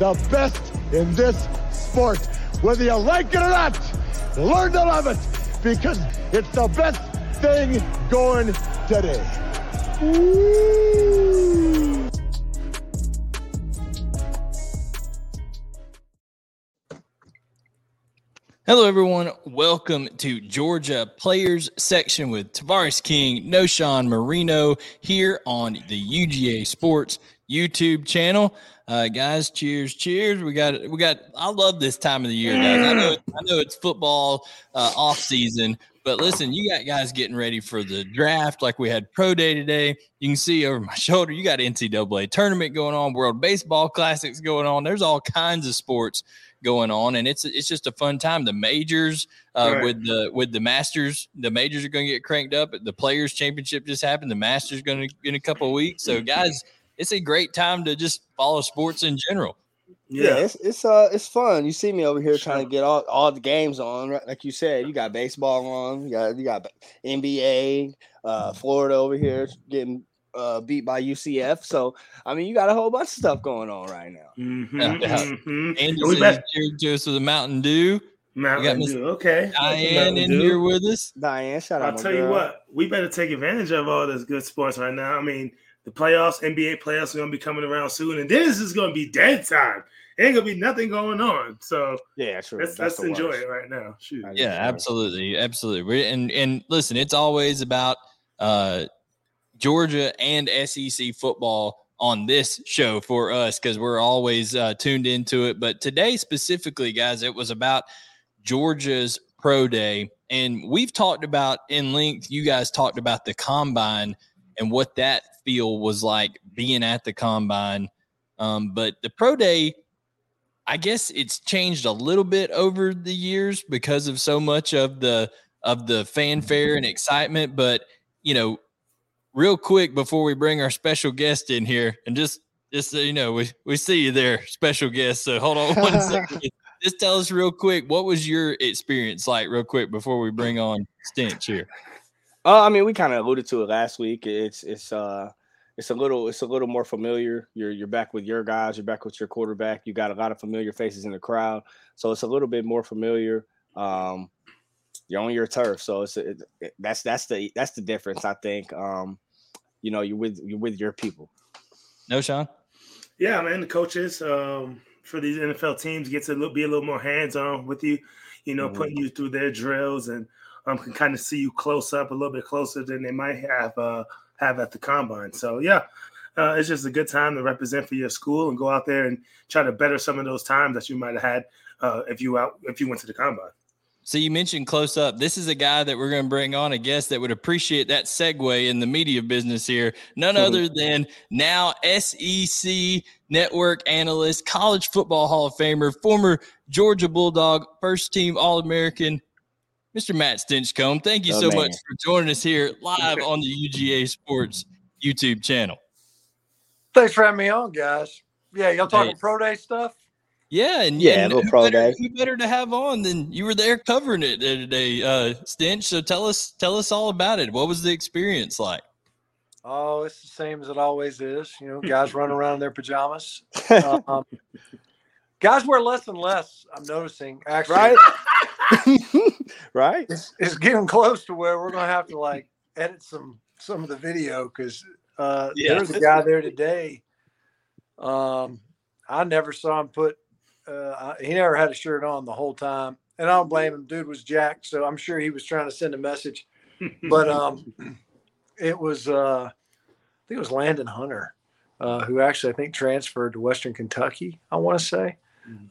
the best in this sport. Whether you like it or not, learn to love it because it's the best thing going today. Hello, everyone. Welcome to Georgia Players Section with Tavarres King, Knowshon Moreno here on the UGA Sports YouTube channel. Uh, guys, cheers, cheers. We got we got I love this time of the year, guys. I know I know it's football uh, off season, but listen, you got guys getting ready for the draft. Like we had pro day today. You can see over my shoulder, you got NCAA tournament going on, World Baseball Classics going on. There's all kinds of sports going on, and it's it's just a fun time. The majors uh, right. with the with the Masters, the majors are going to get cranked up. The Players Championship just happened. The Masters going to in a couple of weeks. So, guys, it's a great time to just follow sports in general. Yeah, yeah it's it's uh it's fun. You see me over here sure. trying to get all, all the games on, right? Like you said, you got baseball on, you got you got NBA, uh, Florida over here getting uh, beat by UCF. So I mean, you got a whole bunch of stuff going on right now. Mm-hmm, mm-hmm. Anderson here to us with the Mountain Dew. Mountain Dew. Okay. Diane in Dew. here with us. Diane, shout out. I'll tell girl. you what, we better take advantage of all this good sports right now. I mean, the playoffs, NBA playoffs are going to be coming around soon, and this is going to be dead time. Ain't gonna be nothing going on. So yeah, true. Let's, let's enjoy it right now. Shoot. Yeah, absolutely, absolutely. And and listen, it's always about uh Georgia and SEC football on this show for us because we're always uh, tuned into it. But today, specifically, guys, it was about Georgia's pro day. And we've talked about in length, you guys talked about the combine and what that feel was like being at the combine. Um, but the pro day, I guess it's changed a little bit over the years because of so much of the of the fanfare and excitement. But you know, real quick before we bring our special guest in here, and just just so you know, we we see you there, special guest. So hold on one second. Just tell us real quick, what was your experience like, real quick, before we bring on Stinch here? Uh, I mean, we kind of alluded to it last week. It's it's uh it's a little it's a little more familiar. You're you're back with your guys. You're back with your quarterback. You got a lot of familiar faces in the crowd, so it's a little bit more familiar. Um, you're on your turf, so it's it, it, that's that's the that's the difference. I think. Um, you know, you're with you're with your people. Knowshon. Yeah, man. The coaches um, for these NFL teams get to be a little more hands on with you. You know, mm-hmm. putting you through their drills and um, can kind of see you close up a little bit closer than they might have uh, have at the combine. So yeah, uh, it's just a good time to represent for your school and go out there and try to better some of those times that you might have had uh, if you out if you went to the combine. So you mentioned close up. This is a guy that we're going to bring on a guest that would appreciate that segue in the media business here. None other than now SEC network analyst, college football Hall of Famer, former Georgia Bulldog, first team All American, Mr. Matt Stinchcomb. Thank you oh, so man. much for joining us here live on the UGA Sports YouTube channel. Thanks for having me on, guys. Yeah, y'all talking hey. pro day stuff? Yeah, and yeah, and who pro better, day. Who better to have on than you were there covering it today, uh, Stinch? So tell us, tell us all about it. What was the experience like? Oh, it's the same as it always is. You know, guys run around in their pajamas. Um, guys wear less and less. I'm noticing actually. Right. right. It's, it's, getting close to where we're gonna have to like edit some some of the video because uh, yeah. there's a guy there today. Um, I never saw him put uh, he never had a shirt on the whole time, and I don't blame him. Dude was jacked, so I'm sure he was trying to send a message. but um, it was uh, I think it was Landon Hunter, uh, who actually I think transferred to Western Kentucky. I want to say.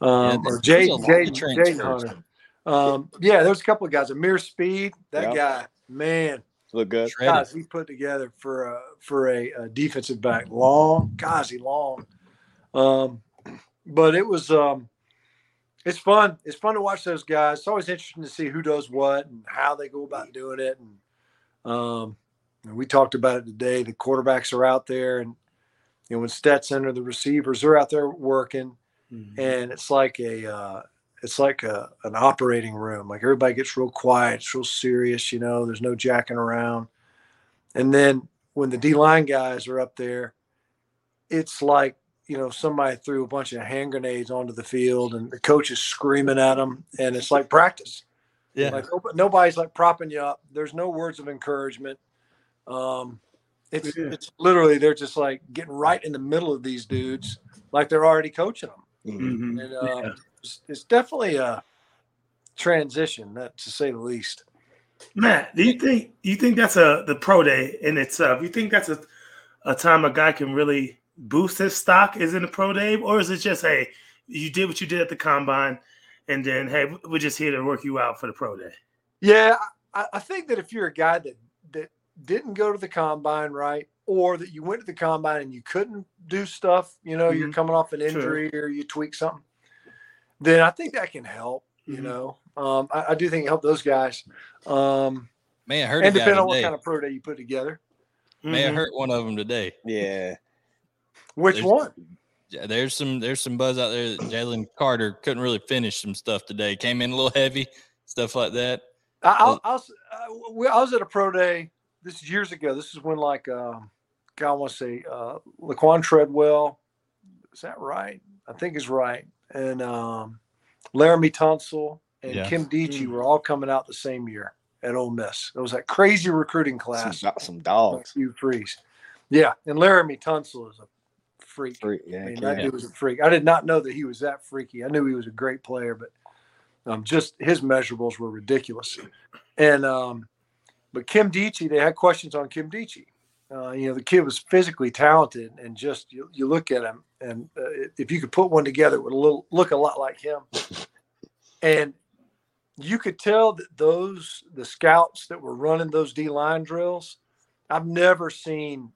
Um, yeah, or Jaden Jaden Hunter. Um, yeah, there was a couple of guys. Ameer Speed, that yep. guy, man, look good. Guys, he put together for a for a, a defensive back. Long, guys, he long. Um, but it was um, it's fun. It's fun to watch those guys. It's always interesting to see who does what and how they go about doing it. And um, we talked about it today. The quarterbacks are out there, and you know when Stetson or the receivers are out there working, mm-hmm. and it's like a uh, it's like a an operating room. Like everybody gets real quiet. It's real serious. You know, there's no jacking around. And then when the D line guys are up there, it's like you know somebody threw a bunch of hand grenades onto the field and the coach is screaming at them and it's like practice Yeah. like nobody's like propping you up there's no words of encouragement um it's Yeah. it's literally they're just like getting right in the middle of these dudes like they're already coaching them Mhm. Mhm. and uh, Yeah. it's, it's definitely a transition that to say the least Matt, do you think you think that's a the pro day in itself? You think that's a a time a guy can really boost his stock is in the pro day, or is it just hey, you did what you did at the combine, and then hey, we're just here to work you out for the pro day? Yeah, I, I think that if you're a guy that that didn't go to the combine, right, or that you went to the combine and you couldn't do stuff, you know, you're Mhm. coming off an Sure. injury or you tweak something, then I think that can help. You Mhm. know, um, I, I do think it helped those guys. Um, Man, I heard and a guy depending on what kind of pro day you put together, May I Mhm. hurt one of them today. Yeah. which There's- one? Yeah, there's some there's some buzz out there that Jalen Carter couldn't really finish some stuff today. Came in a little heavy, stuff like that. I, I, Well- I, was, I was at a pro day. This is years ago. This is when like, um, God, I want to say, uh, Laquon Treadwell. Is that right? I think is right. And um, Laremy Tunsil and Yeah. Nkemdiche Mm. were all coming out the same year at Ole Miss. It was that crazy recruiting Some, class. do- some dogs. Hugh Freeze. Yeah, and Laremy Tunsil is a freak. Freak, Yeah. I mean, that dude was a freak. I did not know that he was that freaky. I knew he was a great player, but um, just his measurables were ridiculous. And um, but Nkemdiche, they had questions on Nkemdiche. Uh, you know, the kid was physically talented, and just you, you look at him, and uh, if you could put one together, it would little, look a lot like him. And you could tell that those the scouts that were running those D line drills, I've never seen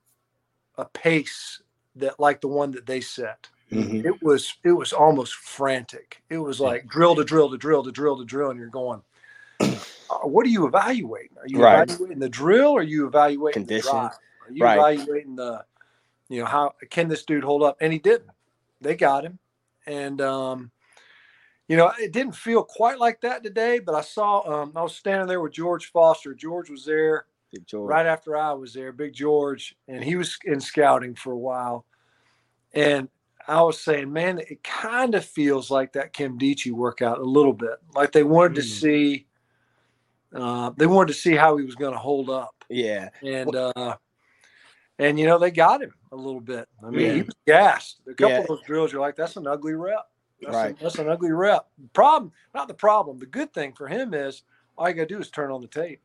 a pace that like the one that they set. Mhm. It was it was almost frantic. It was like drill to drill to drill to drill to drill, and you're going, uh, "What are you evaluating? Are you Right. evaluating the drill? Or are you evaluating the Condition. drive? Are you Right. evaluating the, you know, how can this dude hold up? And he didn't. They got him, and um, you know, it didn't feel quite like that today. But I saw, um, I was standing there with George Foster. George was there right after I was there, Big George, and he was in scouting for a while. And I was saying, man, it kind of feels like that Nkemdiche workout a little bit. Like they wanted to Mm. see, uh, they wanted to see how he was going to hold up, Yeah. and uh, and you know they got him a little bit. I mean, he was gassed. A couple Yeah. of those drills, you're like, that's an ugly rep. That's, Right. a, that's an ugly rep. Problem, not the problem. The good thing for him is all you got to do is turn on the tape.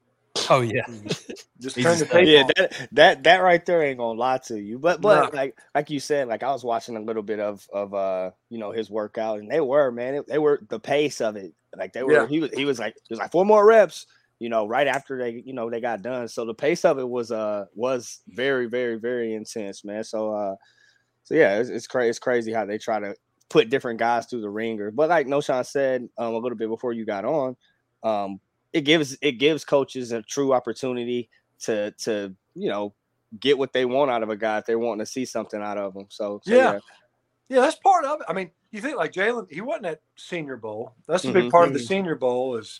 Oh yeah, Just turn the tape yeah, on. that, that that right there ain't gonna lie to you. But but No. like like you said, like I was watching a little bit of of uh you know his workout, and they were man, it, they were the pace of it. Like they were, Yeah. he was he was like he was like four more reps. You know, right after they you know they got done, so the pace of it was uh was very very very intense, man. So uh so yeah, it's it's, cra- it's crazy how they try to put different guys through the ringer. But like Knowshon said um, a little bit before you got on, um, it gives it gives coaches a true opportunity to to you know get what they want out of a guy if they're wanting to see something out of them. So, so Yeah. Yeah, that's part of it. I mean, you think like Jalen, he wasn't at Senior Bowl. That's a big Mhm. part of the Mhm. Senior Bowl is,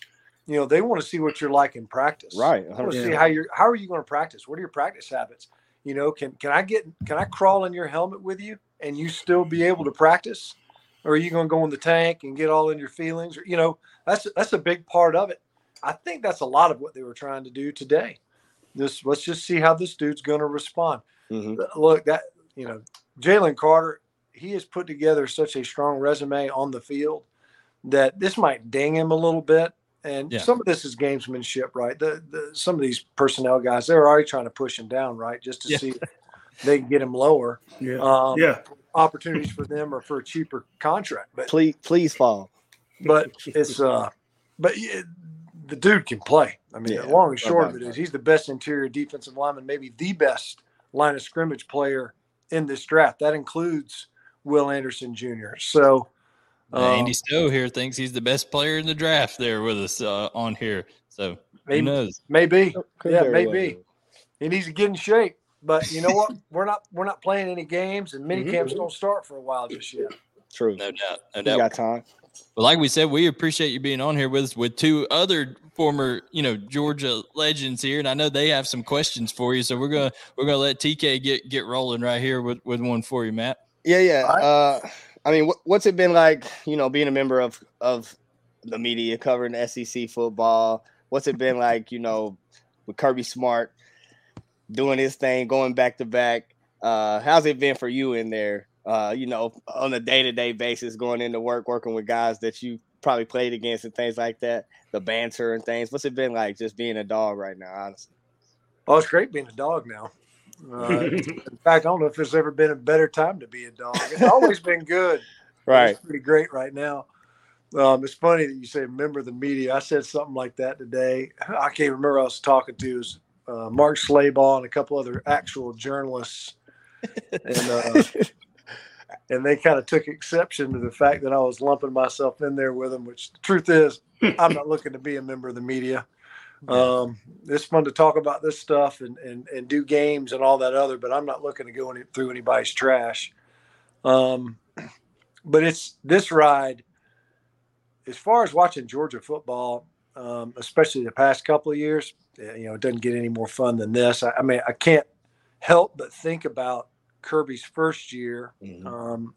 you know, they want to see what you're like in practice. right, They want to see how you're. How are you going to practice? What are your practice habits? You know, can can I get can I crawl in your helmet with you and you still be able to practice, or are you going to go in the tank and get all in your feelings? Or you know, that's that's a big part of it. I think that's a lot of what they were trying to do today. This let's just see how this dude's going to respond Mhm. look that you know Jalen Carter, he has put together such a strong resume on the field that this might ding him a little bit. And Yeah. some of this is gamesmanship, right? The, the some of these personnel guys, they're already trying to push him down, right, just to Yeah. see if they can get him lower. Yeah. Um, yeah. opportunities for them or for a cheaper contract, but Please, please fall. but it's uh, but yeah, the dude can play. I mean, Yeah, the long and short doubt of it is he's the best interior defensive lineman, maybe the best line of scrimmage player in this draft. That includes Will Anderson Jr. So, Uh, Andy Stowe here thinks he's the best player in the draft. There with us uh, on here, so who knows? maybe Could Yeah, maybe. well he needs to get in shape. But you know what? we're not we're not playing any games, and mini Mhm. camps don't start for a while just yet. True. No doubt, no You doubt. got time. Well, like we said, we appreciate you being on here with us with two other former, you know, Georgia legends here, and I know they have some questions for you. So we're gonna we're gonna let TK get get rolling right here with with one for you, Matt. Yeah, yeah. Uh, I mean, wh- what's it been like? You know, being a member of of the media covering SEC football. What's it been like? You know, with Kirby Smart doing his thing, going back to back. Uh, how's it been for you in there? Uh, you know, on a day to day basis, going into work, working with guys that you probably played against and things like that. The banter and things. What's it been like just being a dog right now? Honestly. Oh, it's great being a dog now. Uh, in fact, I don't know if there's ever been a better time to be a dog. It's always been good. Right. It's pretty great right now. Um, it's funny that you say member of the media. I said something like that today. I can't remember I was talking to was uh, Mark Schlabach and a couple other actual journalists, and uh, and they kind of took exception to the fact that I was lumping myself in there with them. Which the truth is, I'm not looking to be a member of the media. Um, it's fun to talk about this stuff and, and, and do games and all that other, but I'm not looking to go any, through anybody's trash. Um, but it's this ride, as far as watching Georgia football, um, especially the past couple of years, you know, it doesn't get any more fun than this. I, I mean, I can't help but think about Kirby's first year Mhm. um,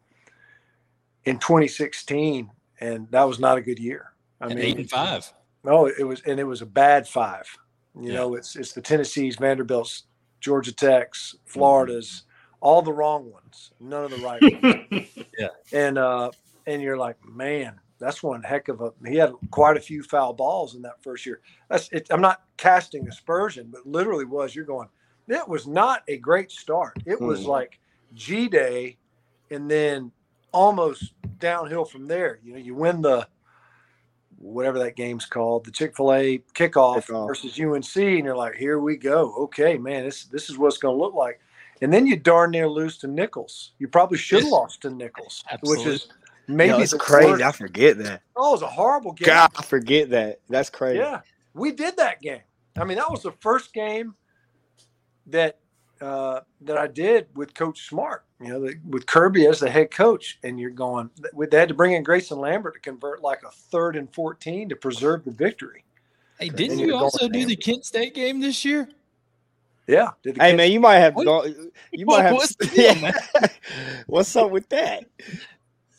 in 2016, and that was not a good year. I mean, eight and five. No, it was, and it was a bad five. You Yeah. know, it's it's the Tennessees, Vanderbilts, Georgia Techs, Floridas, all the wrong ones, none of the right ones. Yeah, and uh, and you're like, man, that's one heck of a. He had quite a few foul balls in that first year. That's it. I'm not casting aspersion, but literally was. You're going. It was not a great start. It was Mhm. like G Day, and then almost downhill from there. You know, you win the whatever that game's called, the Chick Fil A kickoff Kickoff. versus UNC, and you're like, here we go. Okay, man, this this is what it's going to look like. And then you darn near lose to Nicholls. You probably should have lost to Nicholls, which is maybe Yo, it's crazy. worst- I forget that. Oh, it was a horrible game. God, I forget that. That's crazy. Yeah, we did that game. I mean, that was the first game that uh, that I did with Coach Smart. You know, the, with Kirby as the head coach, and you're going. They had to bring in Grayson Lambert to convert like a third and fourteen to preserve the victory. Hey, And didn't you're you going also do ham. the Kent State game this year? Yeah. Did the Hey kids- man, you might have What- gone. You what- might have. what's the deal, man? What's up with that?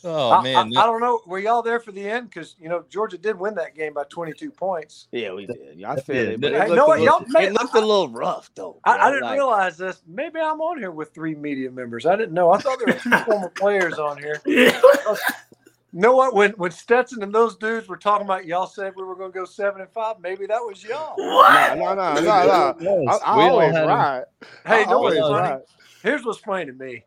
Oh I, man, I, I don't know. Were y'all there for the end? Because you know Georgia did win that game by 22 points. Yeah, we did. Yeah, I feel Yeah, it. But that- it Hey, looked, know what, little, y'all made- it looked a little rough though. I, I didn't Like, realize this. Maybe I'm on here with three media members. I didn't know. I thought there were two former players on here. yeah. You know what? When when Stetson and those dudes were talking about y'all said we were going to go seven and five, maybe that was y'all. What? No, no, no, no, no. I, I We all always had 'em. ride. Hey, I no what's always funny? ride. Here's what's funny to me.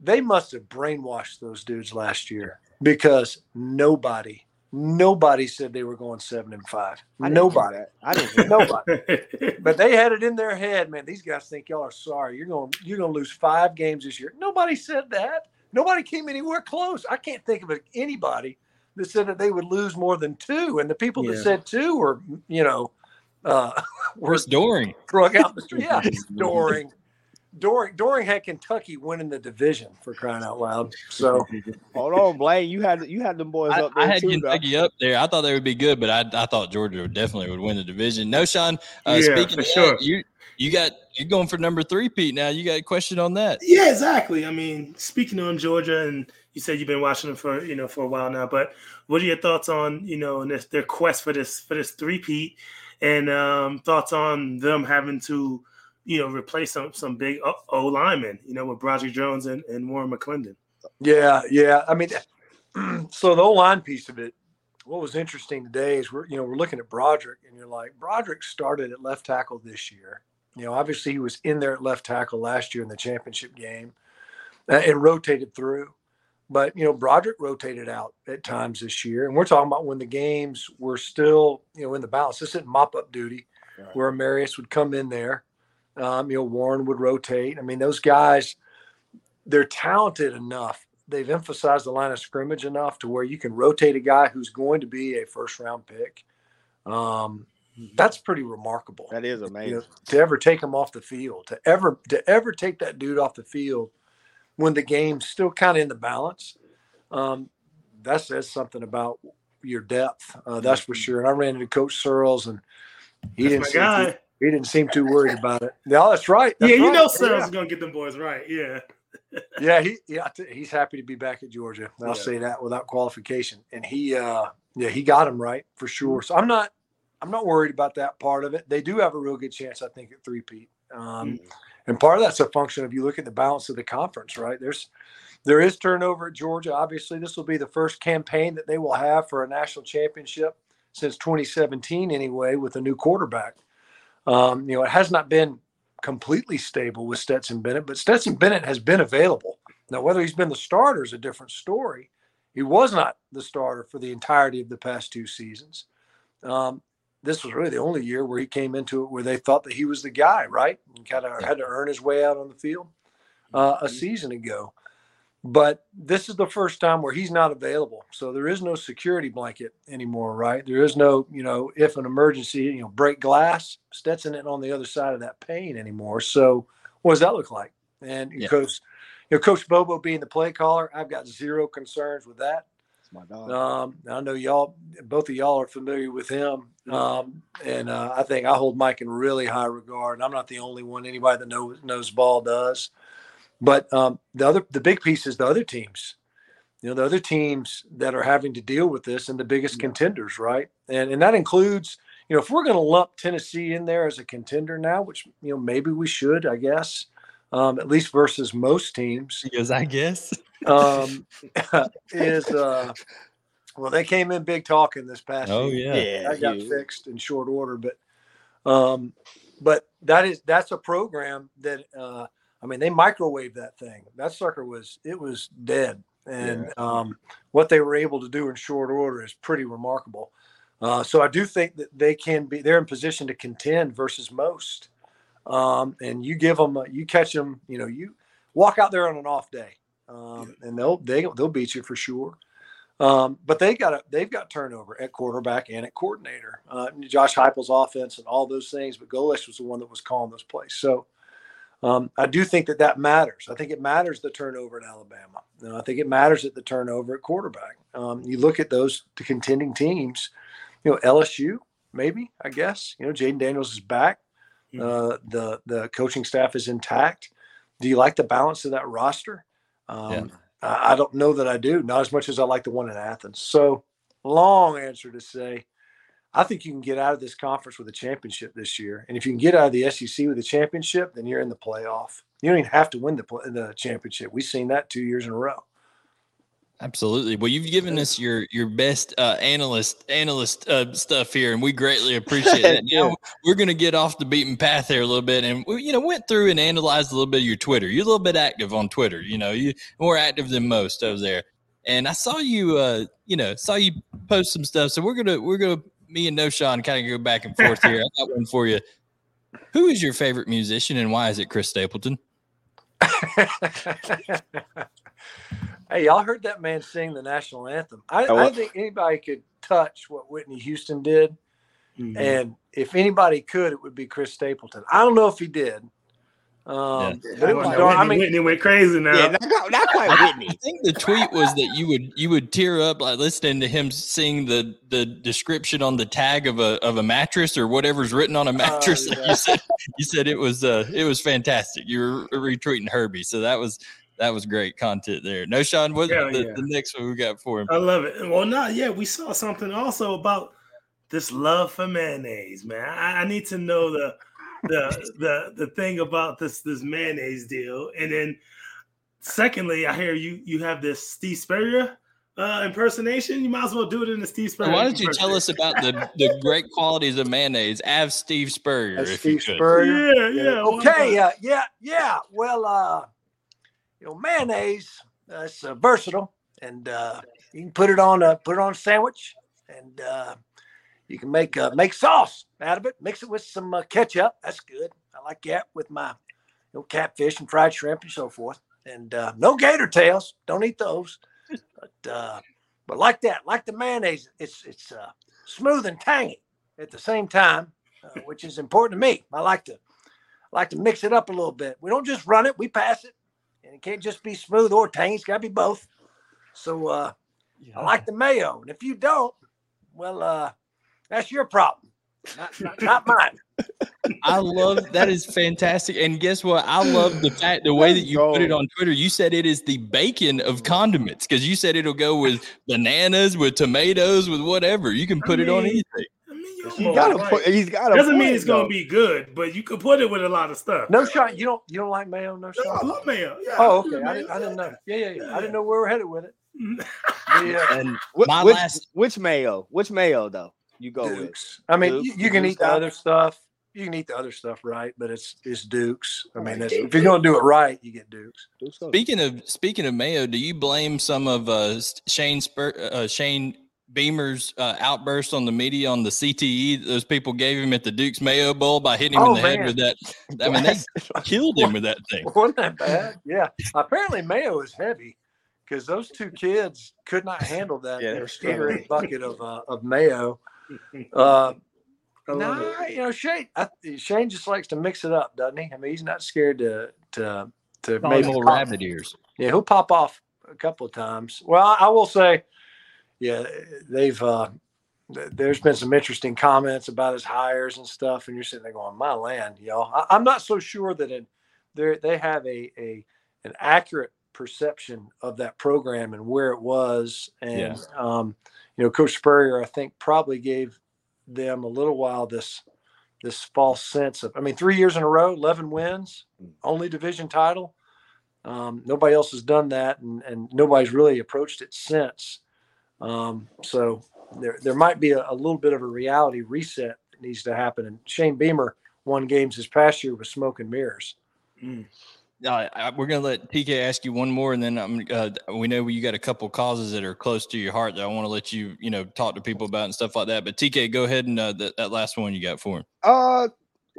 They must have brainwashed those dudes last year because nobody, nobody said they were going seven and five. I Nobody. I didn't hear nobody. But they had it in their head, man. These guys think y'all are sorry. You're going, you're going to lose five games this year. Nobody said that. Nobody came anywhere close. I can't think of anybody that said that they would lose more than two. And the people that said two were, you know, uh, were Chris Doering. drug out the street. Yeah, Doering. Doering, Doering had Kentucky winning the division for crying out loud. So Hold on, Blaine. You had you had them boys I, up there I had too. though. Kentucky up there. I thought they would be good, but I, I thought Georgia would definitely would win the division. Knowshon. Uh, Yeah, speaking for of sure. that, you you got you're going for number three, Pete. Now you got a question on that? Yeah, exactly. I mean, speaking on Georgia, and you said you've been watching them for you know for a while now. But what are your thoughts on you know this, their quest for this for this three peat, and um, thoughts on them having to you know replace some some big O, o linemen, you know, with Broderick Jones and, and Warren McClendon. yeah, yeah. I mean, so the whole line piece of it. What was interesting today is we're you know we're looking at Broderick, and you're like Broderick started at left tackle this year. You know, obviously he was in there at left tackle last year in the championship game, uh, and rotated through. But you know, Broderick rotated out at times this year, and we're talking about when the games were still you know in the balance. This isn't mop up duty. Right. where Marius would come in there. Um, you know, Warren would rotate. I mean, those guys, they're talented enough. They've emphasized the line of scrimmage enough to where you can rotate a guy who's going to be a first round pick. Um, that's pretty remarkable. That is You amazing. know, to ever take him off the field, to ever to ever take that dude off the field when the game's still kind of in the balance. Um, that says something about your depth. Uh, that's for sure. And I ran into Coach Searels, and he That's didn't my seem guy. too, he didn't seem too worried about it. No, that's right. That's yeah, you right. know, Sales Yeah. is gonna get them boys right. Yeah. yeah, he yeah he's happy to be back at Georgia. I'll yeah. say that without qualification. And he uh yeah he got him right for sure. So I'm not I'm not worried about that part of it. They do have a real good chance, I think, at three Pete. Um, mm. And part of that's a function of you look at the balance of the conference, right? There's there is turnover at Georgia. Obviously, this will be the first campaign that they will have for a national championship since 2017, anyway, with a new quarterback. Um, you know, it has not been completely stable with Stetson Bennett, but Stetson Bennett has been available. Now, whether he's been the starter is a different story. He was not the starter for the entirety of the past two seasons. Um, this was really the only year where he came into it where they thought that he was the guy, right? And kind of had to earn his way out on the field uh, a mm-hmm. season ago. But this is the first time where he's not available. So there is no security blanket anymore, right? There is no, you know, if an emergency, you know, break glass, Stetson isn't on the other side of that pane anymore. So what does that look like? And yeah. Coach, you know, Coach Bobo being the play caller, I've got zero concerns with that. my dog. Um, I know y'all, both of y'all are familiar with him. Um, and uh, I think I hold Mike in really high regard. I'm not the only one. Anybody that knows knows ball does. But um, the other, the big piece is the other teams. You know, the other teams that are having to deal with this and the biggest contenders, right? And and that includes, you know, if we're going to lump Tennessee in there as a contender now, which you know maybe we should, I guess, um, at least versus most teams. Because I guess um, is uh, well, they came in big talking this past. Oh yeah, yeah, that got fixed in short order, but um, but that is that's a program that uh, I mean, they microwaved that thing. That sucker was it was dead, and yeah. um, what they were able to do in short order is pretty remarkable. Uh, so I do think that they can be they're in position to contend versus most. Um, and you give them, you catch them, you know, you walk out there on an off day, um, and they'll they, they'll beat you for sure. Um, but they got a, they've got turnover at quarterback and at coordinator. Uh, Josh Heupel's offense and all those things, but Golesh was the one that was calling those plays. So um, I do think that that matters. I think it matters the turnover in Alabama. You know, I think it matters at the turnover at quarterback. Um, you look at those the contending teams. You know, LSU maybe I guess. You know, Jayden Daniels is back. Uh, the the coaching staff is intact. Do you like the balance of that roster? Um, yeah. I, I don't know that I do. Not as much as I like the one in Athens. So long answer to say I think you can get out of this conference with a championship this year. And if you can get out of the SEC with a championship, then you're in the playoff. You don't even have to win the the championship. We've seen that two years in a row. Absolutely. Well, you've given us your your best uh, analyst analyst uh, stuff here, and we greatly appreciate it. Now we're going to get off the beaten path here a little bit, and we, you know, went through and analyzed a little bit of your Twitter. You're a little bit active on Twitter. You know, you more active than most over there. And I saw you, uh, you know, saw you post some stuff. So we're gonna we're gonna me and Knowshon kind of go back and forth here. I got one for you. Who is your favorite musician and why is it Chris Stapleton? hey, y'all heard that man sing the national anthem. I, oh, I think anybody could touch what Whitney Houston did. Mm-hmm. And if anybody could, it would be Chris Stapleton. I don't know if he did, um, yeah. but it was I mean, Whitney went crazy now. Yeah, not, not quite Whitney. I think the tweet was that you would you would tear up like listening to him sing the the description on the tag of a of a mattress or whatever's written on a oh, mattress. Uh, yeah. you said you said it was uh it was fantastic. You were retweeting Herbie, so that was that was great content there. Knowshon, what the, yeah. the next one we got for him? I love it. Well, not yeah, we saw something also about this love for mayonnaise, man. I, I need to know the the the the thing about this this mayonnaise deal, and then secondly, I hear you you have this Steve Spurrier uh, impersonation. You might as well do it in the Steve Spurrier. Why don't you tell us about the, the great qualities of mayonnaise? Have Steve Spurrier. As Steve Spurrier. Yeah, yeah. Okay. Uh, yeah, yeah. Well, uh, you know, mayonnaise. Uh, it's uh, versatile, and uh, you can put it on a put it on a sandwich, and uh, you can make uh, make sauce out of it. Mix it with some uh, ketchup. That's good. I like that with my you know, catfish and fried shrimp and so forth. And uh, no gator tails. Don't eat those. But uh, but like that, like the mayonnaise, it's it's uh, smooth and tangy at the same time, uh, which is important to me. I like to I like to mix it up a little bit. We don't just run it; we pass it, and it can't just be smooth or tangy. It's got to be both. So uh, yeah. I like the mayo, and if you don't, well, uh, that's your problem, not, not, not mine. I love that is fantastic. And guess what? I love the fact the way that you put it on Twitter. You said it is the bacon of condiments because you said it'll go with bananas, with tomatoes, with whatever. You can put I mean, it on anything. He got put, he's got Doesn't mean it's though. gonna be good, but you could put it with a lot of stuff. No shot. You don't. You don't like mayo. No shot. I love mayo. Yeah, oh, okay. I didn't, I didn't know. Yeah, yeah, yeah. I didn't know where we're headed with it. yeah. And which, my which, last, which mayo? Which mayo though? You go Dukes. with. I mean, Dukes, you, you can eat the other stuff. You can eat the other stuff right, but it's it's Dukes. I mean, if you're gonna do it right, you get Dukes. Speaking of speaking of mayo, do you blame some of uh, Shane Spur, uh, Shane Beamer's uh, outburst on the media on the CTE those people gave him at the Duke's Mayo Bowl by hitting him oh, in the man. head with that. I mean, they killed him with that thing. Wasn't that bad? Yeah. Apparently, Mayo is heavy because those two kids could not handle that yeah, bucket of uh, of mayo. Uh, nah, you know Shane. I, Shane just likes to mix it up, doesn't he? I mean, he's not scared to to to maybe more rabbit ears. Yeah, he'll pop off a couple of times. Well, I will say yeah, they've uh, there's been some interesting comments about his hires and stuff, and you're sitting there going, "My land, y'all." I, am not so sure that it, they they have a a an accurate perception of that program and where it was, and yeah. um, you know, Coach Spurrier, I think, probably gave them a little while this this false sense of. I mean, three years in a row, eleven wins, hmm. only division title. Um, nobody else has done that, and, and nobody's really approached it since. Um, so there there might be a, a, little bit of a reality reset that needs to happen. And Shane Beamer won games this past year with smoke and mirrors. Mm. Uh, we're going to let TK ask you one more, and then I'm, uh, we know you got a couple causes that are close to your heart that I want to let you, you know, talk to people about and stuff like that. But TK, go ahead and uh, that, that last one you got for him. Uh,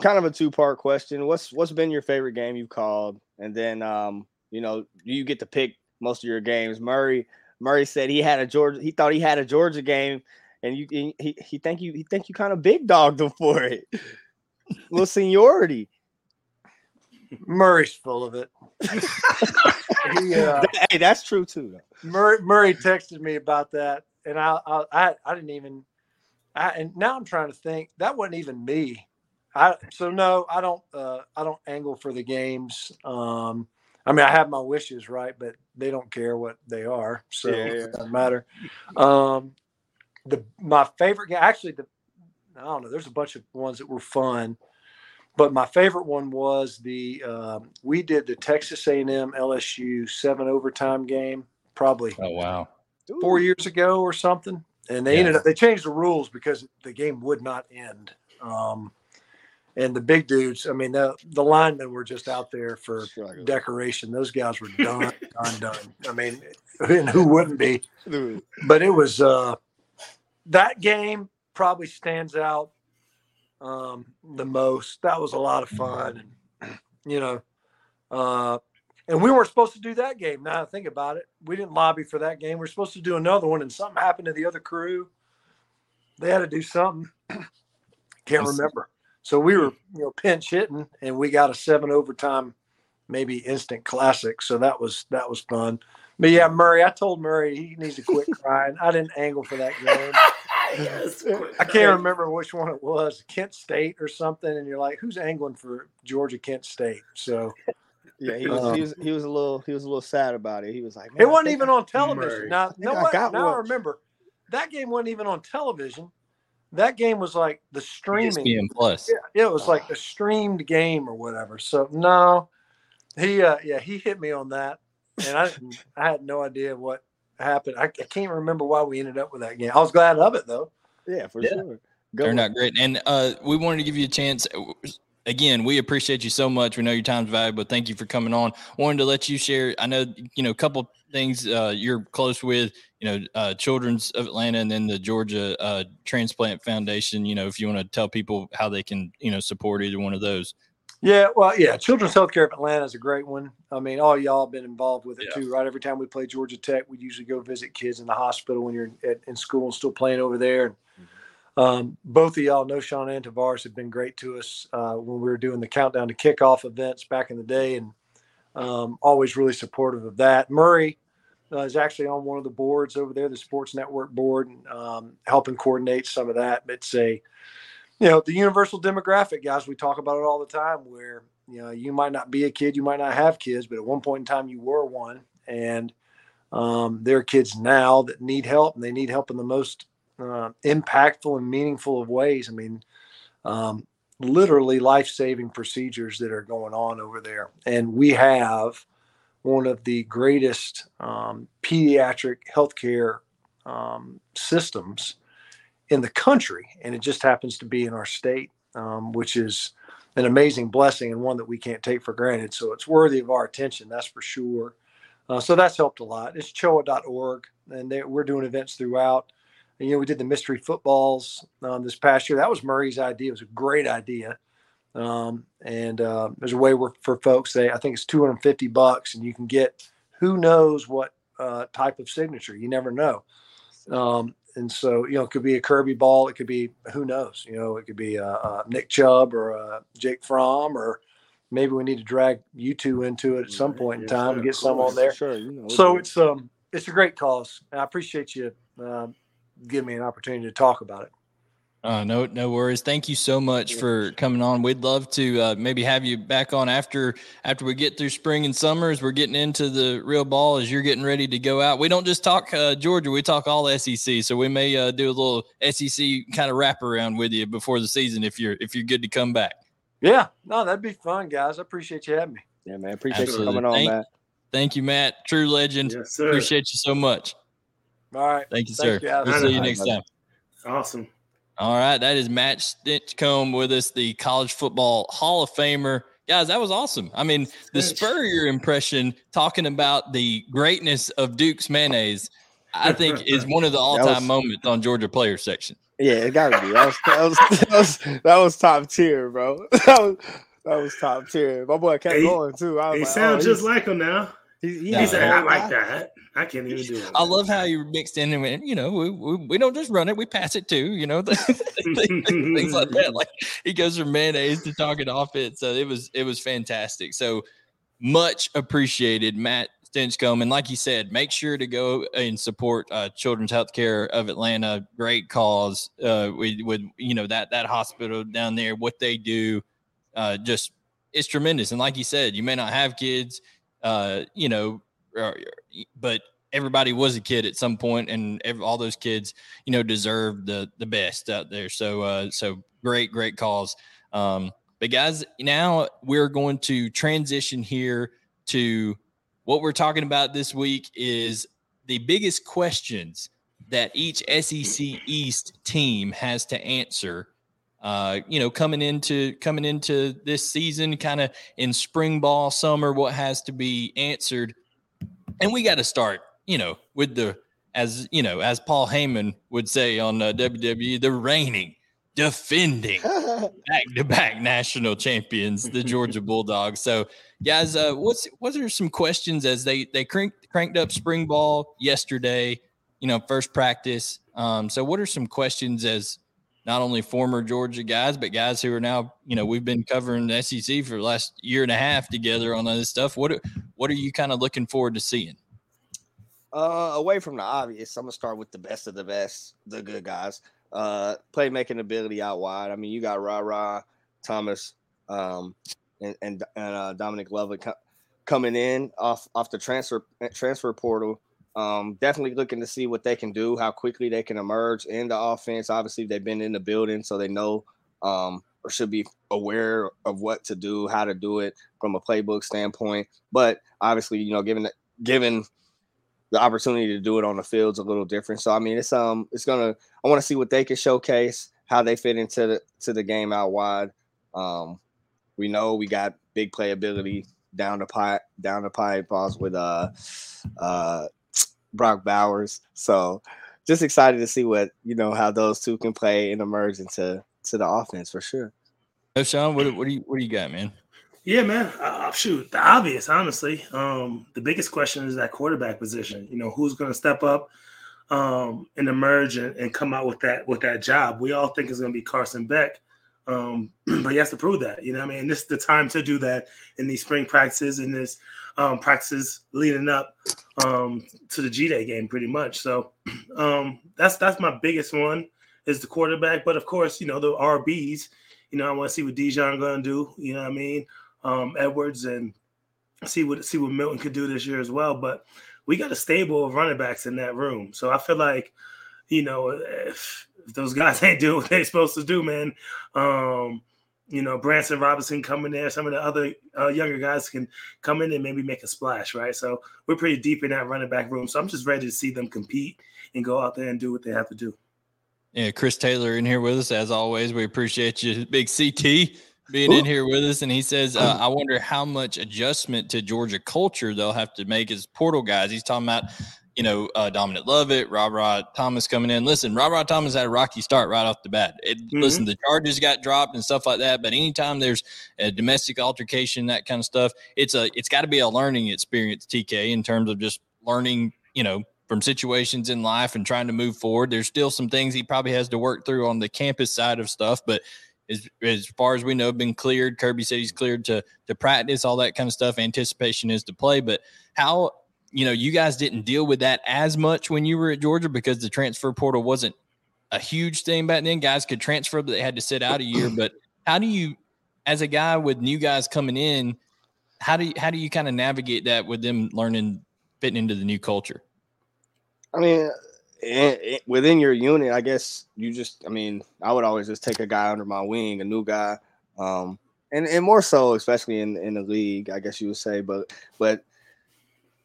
kind of a two part question. What's what's been your favorite game you've called, and then um, you know, you get to pick most of your games. Murray, Murray said he had a Georgia. He thought he had a Georgia game, and you he he think you he think you kind of big dogged him for it. little seniority. Murray's full of it. he, uh, hey, that's true too. Murray, Murray texted me about that, and I I I, didn't even. I, and now I'm trying to think. That wasn't even me. I so no, I don't. Uh, I don't angle for the games. Um, I mean, I have my wishes, right? But they don't care what they are, so yeah, yeah. it doesn't matter. Um, the my favorite game, actually, the I don't know. There's a bunch of ones that were fun, but my favorite one was the um, we did the Texas A&M LSU seven overtime game, probably. Oh wow, four years ago or something, and they yeah. ended up they changed the rules because the game would not end. Um, and the big dudes. I mean, the the linemen were just out there for decoration. Those guys were done, done, done. I mean, and who wouldn't be? But it was uh, that game probably stands out um, the most. That was a lot of fun, and you know, uh, and we weren't supposed to do that game. Now I think about it, we didn't lobby for that game. We are supposed to do another one, and something happened to the other crew. They had to do something. Can't remember. So we were, you know, pinch hitting, and we got a seven overtime, maybe instant classic. So that was that was fun. But yeah, Murray, I told Murray he needs to quit crying. I didn't angle for that game. yes, I can't remember which one it was, Kent State or something. And you're like, who's angling for Georgia Kent State? So yeah, he was, um, he was he was a little he was a little sad about it. He was like, it wasn't even on television. Murray. Now, no, what? now I remember that game wasn't even on television that game was like the streaming ESPN Plus. Yeah, it was like a streamed game or whatever. So no, he uh, yeah he hit me on that, and I I had no idea what happened. I, I, can't remember why we ended up with that game. I was glad of it though. Yeah, for yeah. sure. Go Turned not great, and uh, we wanted to give you a chance. Again, we appreciate you so much. We know your time's valuable. Thank you for coming on. Wanted to let you share. I know you know a couple things uh, you're close with, you know, uh, Children's of Atlanta and then the Georgia uh, Transplant Foundation. You know, if you want to tell people how they can, you know, support either one of those. Yeah, well, yeah, Children's Healthcare of Atlanta is a great one. I mean, all y'all have been involved with it yeah. too, right? Every time we play Georgia Tech, we usually go visit kids in the hospital when you're at, in school and still playing over there. Mm-hmm. Um, both of y'all Knowshon and Tavarres have been great to us uh, when we were doing the countdown to kickoff events back in the day, and um, always really supportive of that. Murray uh, is actually on one of the boards over there, the Sports Network board, um, helping coordinate some of that. It's a you know, the universal demographic, guys, we talk about it all the time where, you know, you might not be a kid, you might not have kids, but at one point in time you were one. And um, there are kids now that need help and they need help in the most uh, impactful and meaningful of ways. I mean, um, literally life saving procedures that are going on over there. And we have one of the greatest um, pediatric healthcare um, systems in the country, and it just happens to be in our state, um, which is an amazing blessing and one that we can't take for granted. So it's worthy of our attention, that's for sure. Uh, so that's helped a lot. It's choa.org, and they, we're doing events throughout. And, you know, we did the mystery footballs um, this past year. That was Murray's idea. It was a great idea. Um, and uh, there's a way for folks, they I think it's 250 bucks, and you can get who knows what uh, type of signature. You never know. Um, and so you know it could be a Kirby ball, it could be who knows, you know, it could be a, a Nick Chubb or a Jake Fromm, or maybe we need to drag you two into it at some point in time and get some on there. Sure, you know, So it's um it's a great cause, and I appreciate you uh, giving me an opportunity to talk about it. Uh, no, no worries. Thank you so much for coming on. We'd love to uh, maybe have you back on after after we get through spring and summer as we're getting into the real ball as you're getting ready to go out. We don't just talk uh, Georgia; we talk all SEC. So we may uh, do a little SEC kind of wrap around with you before the season if you're if you're good to come back. Yeah, no, that'd be fun, guys. I appreciate you having me. yeah, man. Appreciate Absolutely. you coming on, Thank- man. Thank you, Matt. True legend. Yes, sir. Appreciate you so much. All right, Thank you, Thank sir. you, we'll see you next time. Awesome. All right, that is Matt Stinchcomb with us, the college football Hall of Famer. Guys, that was awesome. I mean, the Spurrier impression talking about the greatness of Duke's mayonnaise, I think is one of the all-time was- moments on Georgia player section. Yeah, it gotta be. That was that was that was, that was top tier, bro. That was that was top tier. My boy kept Hey, going too. I was He like, sounds oh, just like him now. he, he Yeah. He needs said, a "I like that." I can't even do it. I love how you mixed in and you know, we, we, we don't just run it, we pass it too, you know, things like that. Like he goes from mayonnaise to talking offense. So it was it was fantastic. So much appreciated, Matt Stinchcomb. And like you said, make sure to go and support uh, Children's Healthcare of Atlanta. Great cause. Uh, with with you know that that hospital down there, what they do, uh, just it's tremendous. And like you said, you may not have kids, uh, you know, but everybody was a kid at some point, and ev all those kids, you know, deserve the the best out there. So, uh, so great, great cause. Um, but guys, now we're going to transition here to what we're talking about this week is the biggest questions that each SEC East team has to answer. Uh, you know, coming into coming into this season, kind of in spring ball, summer, what has to be answered, and we got to start, you know, with the as you know, as Paul Heyman would say on uh, WWE, the reigning, defending, back to back national champions, the Georgia Bulldogs. So, guys, uh, what's what are some questions as they they cranked cranked up spring ball yesterday? You know, first practice. Um, so, what are some questions as not only former Georgia guys, but guys who are now, you know, we've been covering the SEC for the last year and a half together on this stuff. What are, what are you kind of looking forward to seeing? Uh, away from the obvious, I'm gonna start with the best of the best, the good guys. Uh, playmaking ability out wide. I mean, you got Ra Ra, Thomas, um, and and, and uh, Dominic Lovett co- coming in off off the transfer transfer portal. Um, definitely looking to see what they can do, how quickly they can emerge in the offense. Obviously, they've been in the building, so they know um, or should be aware of what to do, how to do it from a playbook standpoint. But obviously, you know, given given the opportunity to do it on the field's a little different. So I mean, it's um, it's gonna. I want to see what they can showcase, how they fit into the to the game out wide. Um, we know we got big playability down the pipe, down the pipe balls with uh, uh, Brock Bowers. So just excited to see what you know how those two can play and emerge into to the offense for sure. Oh, Sean, what, what do you what do you got, man? Yeah, man. Uh, shoot, the obvious, honestly. Um, the biggest question is that quarterback position. You know, who's going to step up um, and emerge and, and come out with that with that job? We all think it's going to be Carson Beck, um, but he has to prove that. You know, what I mean, this is the time to do that in these spring practices in this um, practices leading up um, to the G Day game, pretty much. So um, that's that's my biggest one. is the quarterback. But of course, you know the RBs. You know, I want to see what Daijun gonna do. You know what I mean? Um, Edwards and see what see what Milton could do this year as well. But we got a stable of running backs in that room, so I feel like, you know, if, if those guys ain't doing what they're supposed to do, man, um, you know, Branson Robinson coming there, some of the other uh, younger guys can come in and maybe make a splash, right? So we're pretty deep in that running back room. So I'm just ready to see them compete and go out there and do what they have to do. Yeah, Chris Taylor in here with us as always. We appreciate you, Big CT, being Ooh. in here with us. And he says, uh, I wonder how much adjustment to Georgia culture they'll have to make as portal guys. He's talking about you know, uh, Dominic Lovett, RaRa Thomas coming in. Listen, RaRa Thomas had a rocky start right off the bat. It, mm-hmm. Listen, the charges got dropped and stuff like that. But anytime there's a domestic altercation, that kind of stuff, it's a it's got to be a learning experience, TK, in terms of just learning, you know, from situations in life and trying to move forward. There's still some things he probably has to work through on the campus side of stuff, but as, as far as we know, been cleared. Kirby said he's cleared to to practice, all that kind of stuff. Anticipation is to play, but how you know, you guys didn't deal with that as much when you were at Georgia because the transfer portal wasn't a huge thing back then. Guys could transfer, but they had to sit out a year. But how do you, as a guy with new guys coming in, how do you how do you kind of navigate that with them learning fitting into the new culture? I mean, within your unit, I guess you just, I mean, I would always just take a guy under my wing, a new guy, um, and and more so, especially in in the league, I guess you would say. But but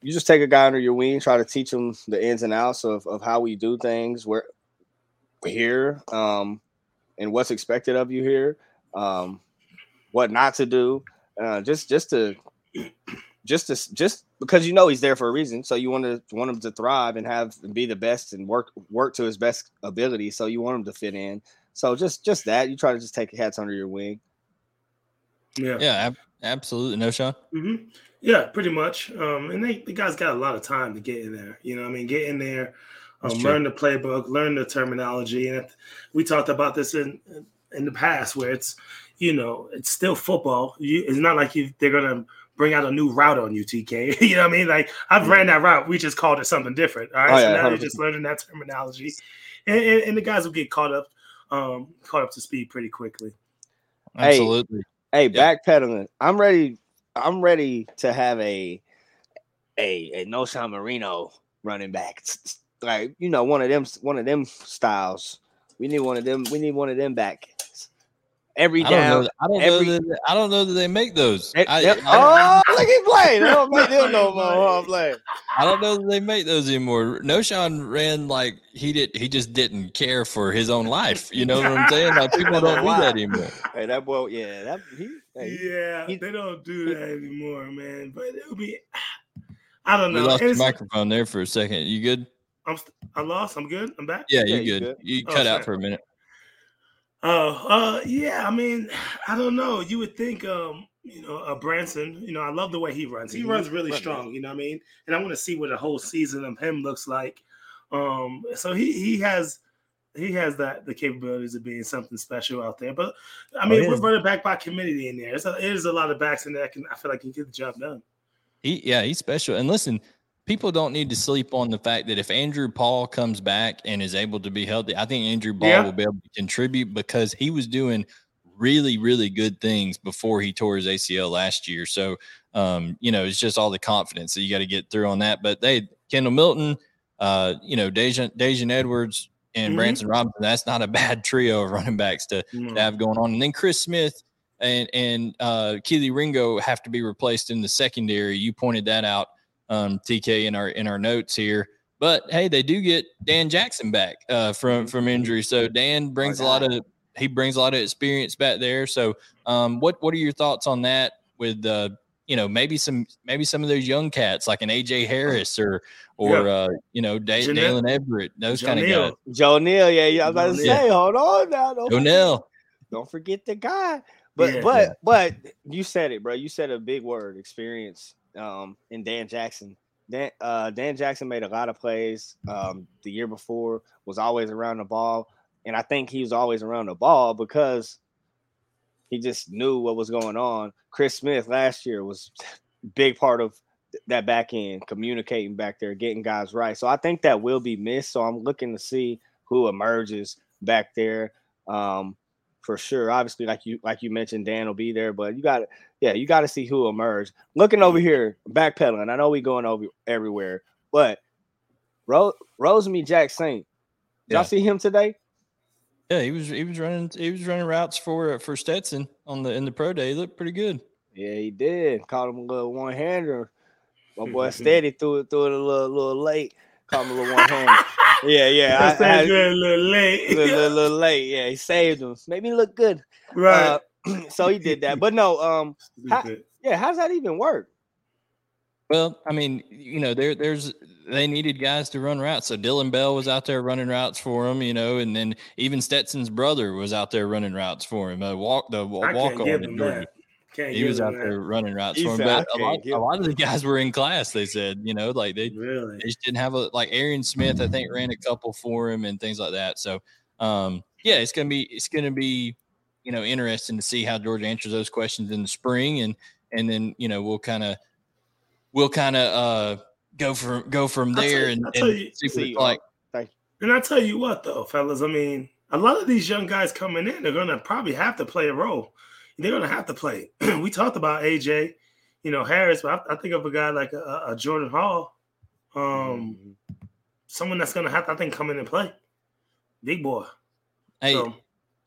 you just take a guy under your wing, try to teach him the ins and outs of, of how we do things where here, um, and what's expected of you here, um, what not to do, uh, just just to just to just because you know he's there for a reason. So you want to want him to thrive and have and be the best and work work to his best ability. So you want him to fit in. So just just that you try to just take hats under your wing. Yeah, yeah, ab- absolutely. Knowshon. Mm-hmm. Yeah, pretty much. Um, and they the guys got a lot of time to get in there. You know, I mean, get in there, um, learn the playbook, learn the terminology, and we talked about this in in the past where it's you know it's still football. You, it's not like you they're gonna bring out a new route on you, TK. you know what I mean? Like I've yeah. ran that route, we just called it something different. All right, oh, so yeah, now 100%. you're just learning that terminology, and, and, and, the guys will get caught up, um, caught up to speed pretty quickly. Absolutely. Hey, hey yep. backpedaling. I'm ready I'm ready to have a a a Knowshon Moreno running back, like you know one of them one of them styles. We need one of them. We need one of them back. Every down. I don't, know, I don't every, know that, I don't know that they make those. It, I, I, oh, look at playing. They don't make them no more. I'm playing. I don't know that they make those anymore. Knowshon ran like he did. He just didn't care for his own life. You know what I'm saying? Like people don't do that anymore. Hey, that boy. Yeah, that he Hey, yeah, he, they don't do that anymore, man. But it'll be. I don't know. We lost the microphone there for a second. You good? I'm. I lost. I'm good. I'm back. Yeah, you good. good. You oh, cut out for a minute. Oh, uh, yeah. I mean, I don't know. You would think, um, you know, uh, Branson. You know, I love the way he runs. He mm-hmm. runs really strong. You know what I mean? And I want to see what a whole season of him looks like. Um, so he he has he has that the capabilities of being something special out there. But I oh, mean, oh, we're running back by committee in there. It's a, it is a lot of backs in there. Can, I feel like can get the job done. He, yeah, he's special. And listen, people don't need to sleep on the fact that if Andrew Paul comes back and is able to be healthy, I think Andrew Paul yeah. will be able to contribute because he was doing really, really good things before he tore his ACL last year. So, um, you know, it's just all the confidence that you got to get through on that. But they, Kendall Milton, uh, you know, Daijun, Daijun Edwards, and mm-hmm. Branson Robinson. That's not a bad trio of running backs to, mm-hmm. to have going on. And then Chris Smith and and uh, Kelee Ringo have to be replaced in the secondary. You pointed that out, um, TK, in our in our notes here. But hey, they do get Dan Jackson back uh, from from injury, so Dan brings a lot of he brings a lot of experience back there. So, um, what what are your thoughts on that? With uh, you know maybe some maybe some of those young cats like an AJ Harris or or yeah. uh, you know da- Daylen Everette those kind of guys. Joenel, yeah, yeah. I was about to say, hold on now. Don't Joenel. Don't forget the guy. But yeah, but yeah. but you said it, bro. You said a big word, experience. Um, in Dan Jackson. Dan uh, Dan Jackson made a lot of plays um, the year before, was always around the ball. And I think he was always around the ball because he just knew what was going on. Chris Smith last year was big part of that back end, communicating back there, getting guys right. So I think that will be missed. So I'm looking to see who emerges back there. Um, for sure. Obviously, like you like you mentioned, Dan will be there, but you got yeah, you got to see who emerged. Looking over here, backpedaling. I know we going over everywhere, but Ro- Rosemy Jacksaint, yeah. y'all see him today? Yeah, he was he was running he was running routes for for Stetson on the in the pro day. He looked pretty good. Yeah, he did. Caught him a little one hander. My boy Steady threw it threw it a little little late. Caught him a little one hander. Yeah, yeah. I, I, a little late. A little, little, little, late. Yeah, he saved him. Made me look good. Right. Uh, so he did that. But no, um, how, yeah, how's that even work? Well, I mean, you know, there there's they needed guys to run routes. So Dylan Bell was out there running routes for him, you know, and then even Stetson's brother was out there running routes for him. Uh, walk the walk on in Georgia. He was out that. there running routes he for him. But a lot, a lot, of the guys were in class. They said, you know, like they really they just didn't have a like Arian Smith. I think ran a couple for him and things like that. So, um, yeah, it's gonna be it's gonna be you know interesting to see how Georgia answers those questions in the spring, and and then you know we'll kind of we'll kind of uh go from go from there you, and, and you, see what it's like. And I tell you what, though, fellas, I mean, a lot of these young guys coming in, they're gonna probably have to play a role they're going to have to play. we talked about AJ, you know, Harris, but I, I think of a guy like a, a Jordan Hall, um, mm-hmm. someone that's going to have to, I think, come in and play. Big boy. Hey, so,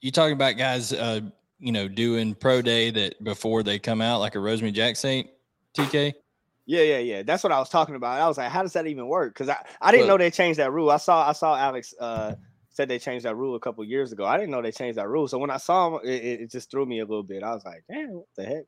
you talking about guys, uh, you know, doing pro day that before they come out, like a Rosemary Jacksaint, TK? Yeah, yeah, yeah. That's what I was talking about. I was like, how does that even work? Because I, I didn't know they changed that rule. I saw I saw Alex uh said they changed that rule a couple years ago. I didn't know they changed that rule. So when I saw them, it, it just threw me a little bit. I was like, damn, what the heck?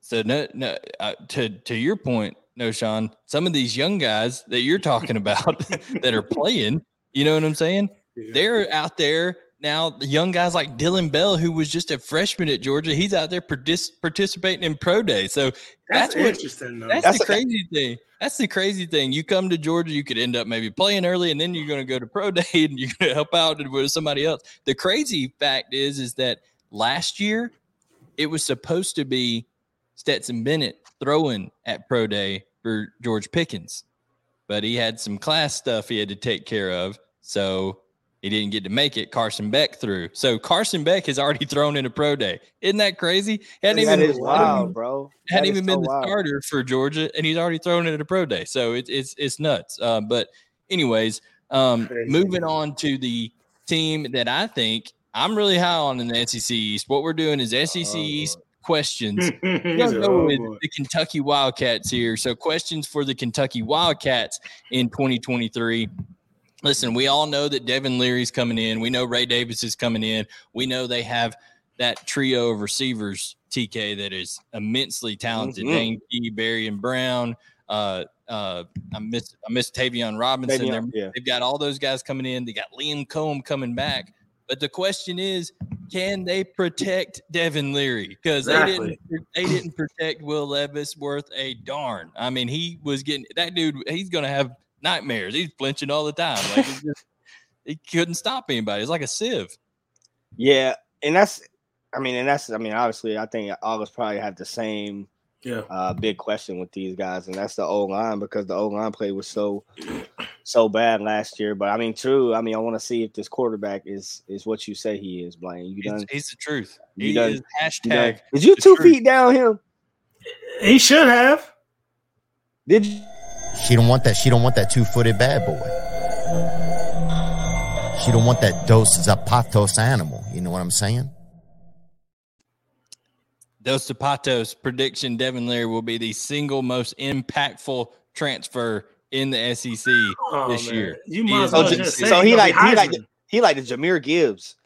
So no, no. Uh, to to your point, Knowshon. Some of these young guys that you're talking about that are playing, you know what I'm saying? Yeah. They're out there now. The young guys like Dylan Bell, who was just a freshman at Georgia, he's out there partic- participating in pro day. So that's, that's what, interesting. Though. That's, that's the crazy thing. That's the crazy thing. You come to Georgia, you could end up maybe playing early, and then you're going to go to pro day and you're going to help out with somebody else. The crazy fact is, is that last year it was supposed to be Stetson Bennett throwing at pro day for George Pickens, but he had some class stuff he had to take care of. So he didn't get to make it. Carson Beck threw. So Carson Beck has already thrown in a pro day. Isn't that crazy? Hadn't that even, is wild, bro. That hadn't even been the wild. starter for Georgia, and he's already thrown it at a pro day. So it, it's it's nuts. Uh, but anyways, um, moving on to the team that I think I'm really high on in the SEC East. What we're doing is SEC oh, East questions. oh, with the Kentucky Wildcats here. So questions for the Kentucky Wildcats in 2023 listen, we all know that Devin Leary's coming in. We know Ray Davis is coming in. We know they have that trio of receivers, TK, that is immensely talented. Mm-hmm. Dane Key, Barry, and Brown. Uh, uh, I miss I miss Tayvion Robinson. Tayvion, yeah. They've got all those guys coming in. They got Liam Coen coming back. But the question is, can they protect Devin Leary? Because exactly. they didn't they didn't protect Will Levis worth a darn. I mean, he was getting that dude. He's going to have nightmares. He's flinching all the time. Like he, just, he couldn't stop anybody. It's like a sieve. Yeah, and that's I mean, and that's I mean, obviously, I think August probably have the same yeah uh, big question with these guys, and that's the old line because the old line play was so so bad last year. But I mean, true. I mean, I want to see if this quarterback is is what you say he is, Blaine. You done? He's, he's the truth. You he done, is hashtag. You done, did you two truth. feet down him? He should have. Did you? She don't want that. She don't want that two-footed bad boy. She don't want that Dos Zapatos animal. You know what I'm saying? Dos Zapatos prediction: Devin Leary will be the single most impactful transfer in the SEC oh, this man. year. You might well just so, so he like he like he like the Jahmyr Gibbs.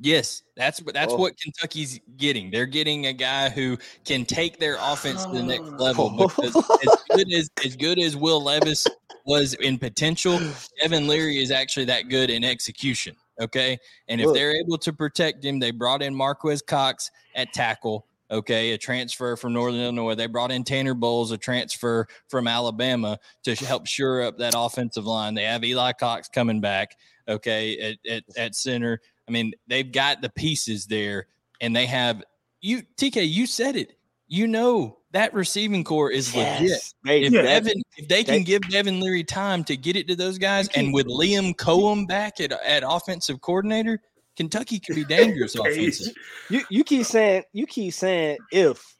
Yes, that's that's oh. what Kentucky's getting. They're getting a guy who can take their offense to the next level. Because as good as as good as Will Levis was in potential, Devin Leary is actually that good in execution. Okay, and if they're able to protect him, they brought in Marques Cox at tackle. Okay, a transfer from Northern Illinois. They brought in Tanner Bowles, a transfer from Alabama, to help shore up that offensive line. They have Eli Cox coming back. Okay, at, at, at center. I mean, they've got the pieces there, and they have you. TK, you said it. You know that receiving core is yes. legit. if, Devin, if they can give Devin Leary time to get it to those guys, and with Liam Coen back at, at offensive coordinator, Kentucky could be dangerous offensively. You you keep saying you keep saying if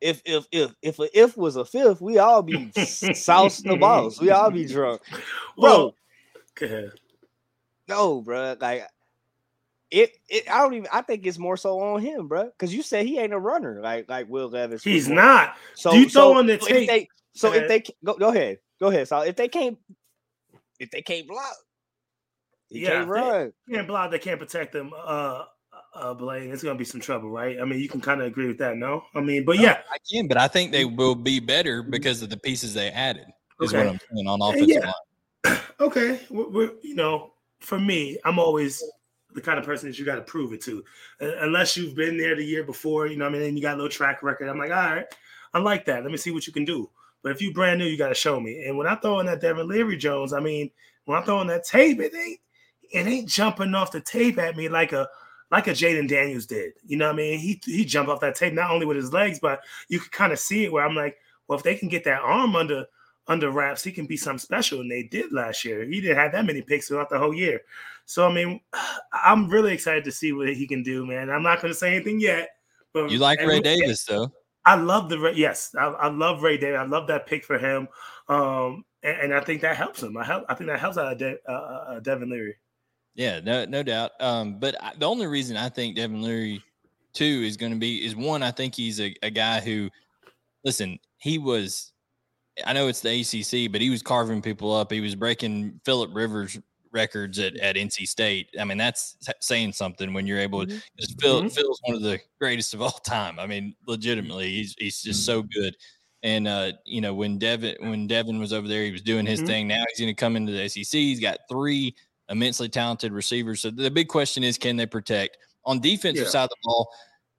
if if if if a if was a fifth, we all be sauce the balls. We all be drunk, bro. Well, go ahead. no, bro. Like it, it. I don't even. I think it's more so on him, bro. Because you said he ain't a runner like like Will Levis. He's one. not. So Do you so, throw on the so tape? If they, so Go if they go, go ahead, go ahead. So if they can't, if they can't block, he Yeah, can't if they- run. can't block, they can't protect them. Uh, uh, Blaine, it's gonna be some trouble, right? I mean, you can kind of agree with that, no? I mean, but yeah, I can, but I think they will be better because of the pieces they added. Is what Okay. I'm saying on offensive yeah. line. okay. We're, we're, you know, for me, I'm always the kind of person that you got to prove it to, Uh, unless you've been there the year before. You know, I mean, and you got a little track record. I'm like, all right, I like that. Let me see what you can do. But if you brand new, you got to show me. And when I throw in that Devin Leary Jones, I mean, when I throw in that tape, it ain't it ain't jumping off the tape at me like a like a Jayden Daniels did. You know what I mean? He he jumped off that tape not only with his legs, but you could kind of see it where I'm like, well, if they can get that arm under under wraps, he can be something special. And they did last year. He didn't have that many picks throughout the whole year. So I mean, I'm really excited to see what he can do, man. I'm not going to say anything yet. But You like Ray Davis though. I love the Ray- yes, I, I love Ray Davis. I love that pick for him, um, and, and I think that helps him. I help. I think that helps out of De, uh, uh, Devin Leary. Yeah, no, no doubt. Um, but I, the only reason I think Devin Leary too is going to be is one. I think he's a, a guy who, listen, he was. I know it's the ACC, but he was carving people up. He was breaking Philip Rivers records at, at NC State. I mean, that's saying something when you're able to. Just Phil Mhm. Phil's one of the greatest of all time. I mean, legitimately, he's he's just so good. And uh, you know, when Devin when Devin was over there, he was doing his Mhm. thing. Now he's going to come into the SEC. He's got three immensely talented receivers. So the big question is, can they protect on defensive Yeah. side of the ball?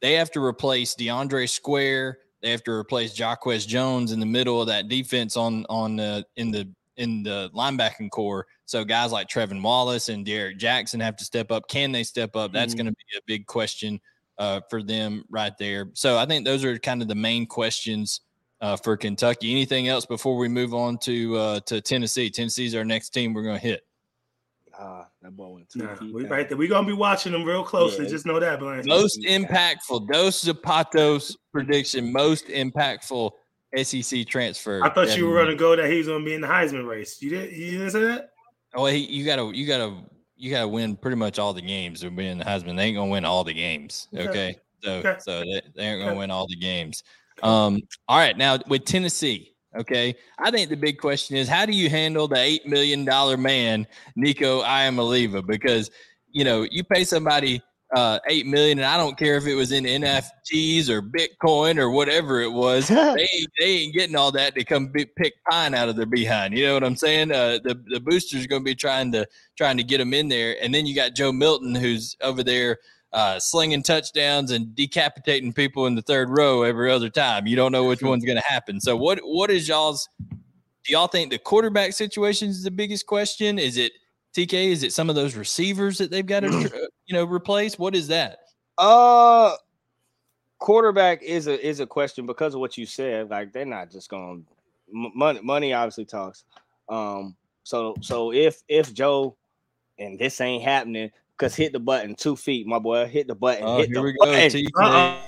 They have to replace DeAndre Square. They have to replace Jaquez Jones in the middle of that defense on on uh, in the in the linebacking core. So guys like Trevin Wallace and D'Eryk Jackson have to step up. Can they step up? That's Mhm. going to be a big question uh, for them right there. So I think those are kind of the main questions uh, for Kentucky. Anything else before we move on to uh, to Tennessee? Tennessee's our next team we're going to hit. Ah, that boy went two Nah, feet We right there. We're gonna be watching them real closely. Yeah. Just know that, Blaine. Most impactful Dos Zapatos prediction. Most impactful SEC transfer. I thought you were gonna go that he was gonna be in the Heisman race. You did. You didn't say that. Well, he, you gotta, you gotta, you gotta win pretty much all the games to win the Heisman. They ain't gonna win all the games. Okay. Okay, so Okay. so they, they aren't gonna Okay. win all the games. Um, all right, now with Tennessee, okay, I think the big question is how do you handle the eight million dollar man, Nico Iamaleava? Because you know you pay somebody uh eight million, and I don't care if it was in NFTs or Bitcoin or whatever it was. they ain't, they ain't getting all that to come be, pick pine out of their behind. You know what I'm saying? Uh, the the boosters going to be trying to trying to get them in there, and then you got Joe Milton who's over there uh, slinging touchdowns and decapitating people in the third row every other time. You don't know which one's going to happen. So what what is y'all's? Do y'all think the quarterback situation is the biggest question? Is it TK? Is it some of those receivers that they've got to you know replace? What is that? Uh, quarterback is a is a question because of what you said. Like they're not just going money. Money obviously talks. Um, so so if if Joe and this ain't happening, cause hit the button two feet, my boy, hit the button. Oh, hit here the we go. button. TK. Uh-uh.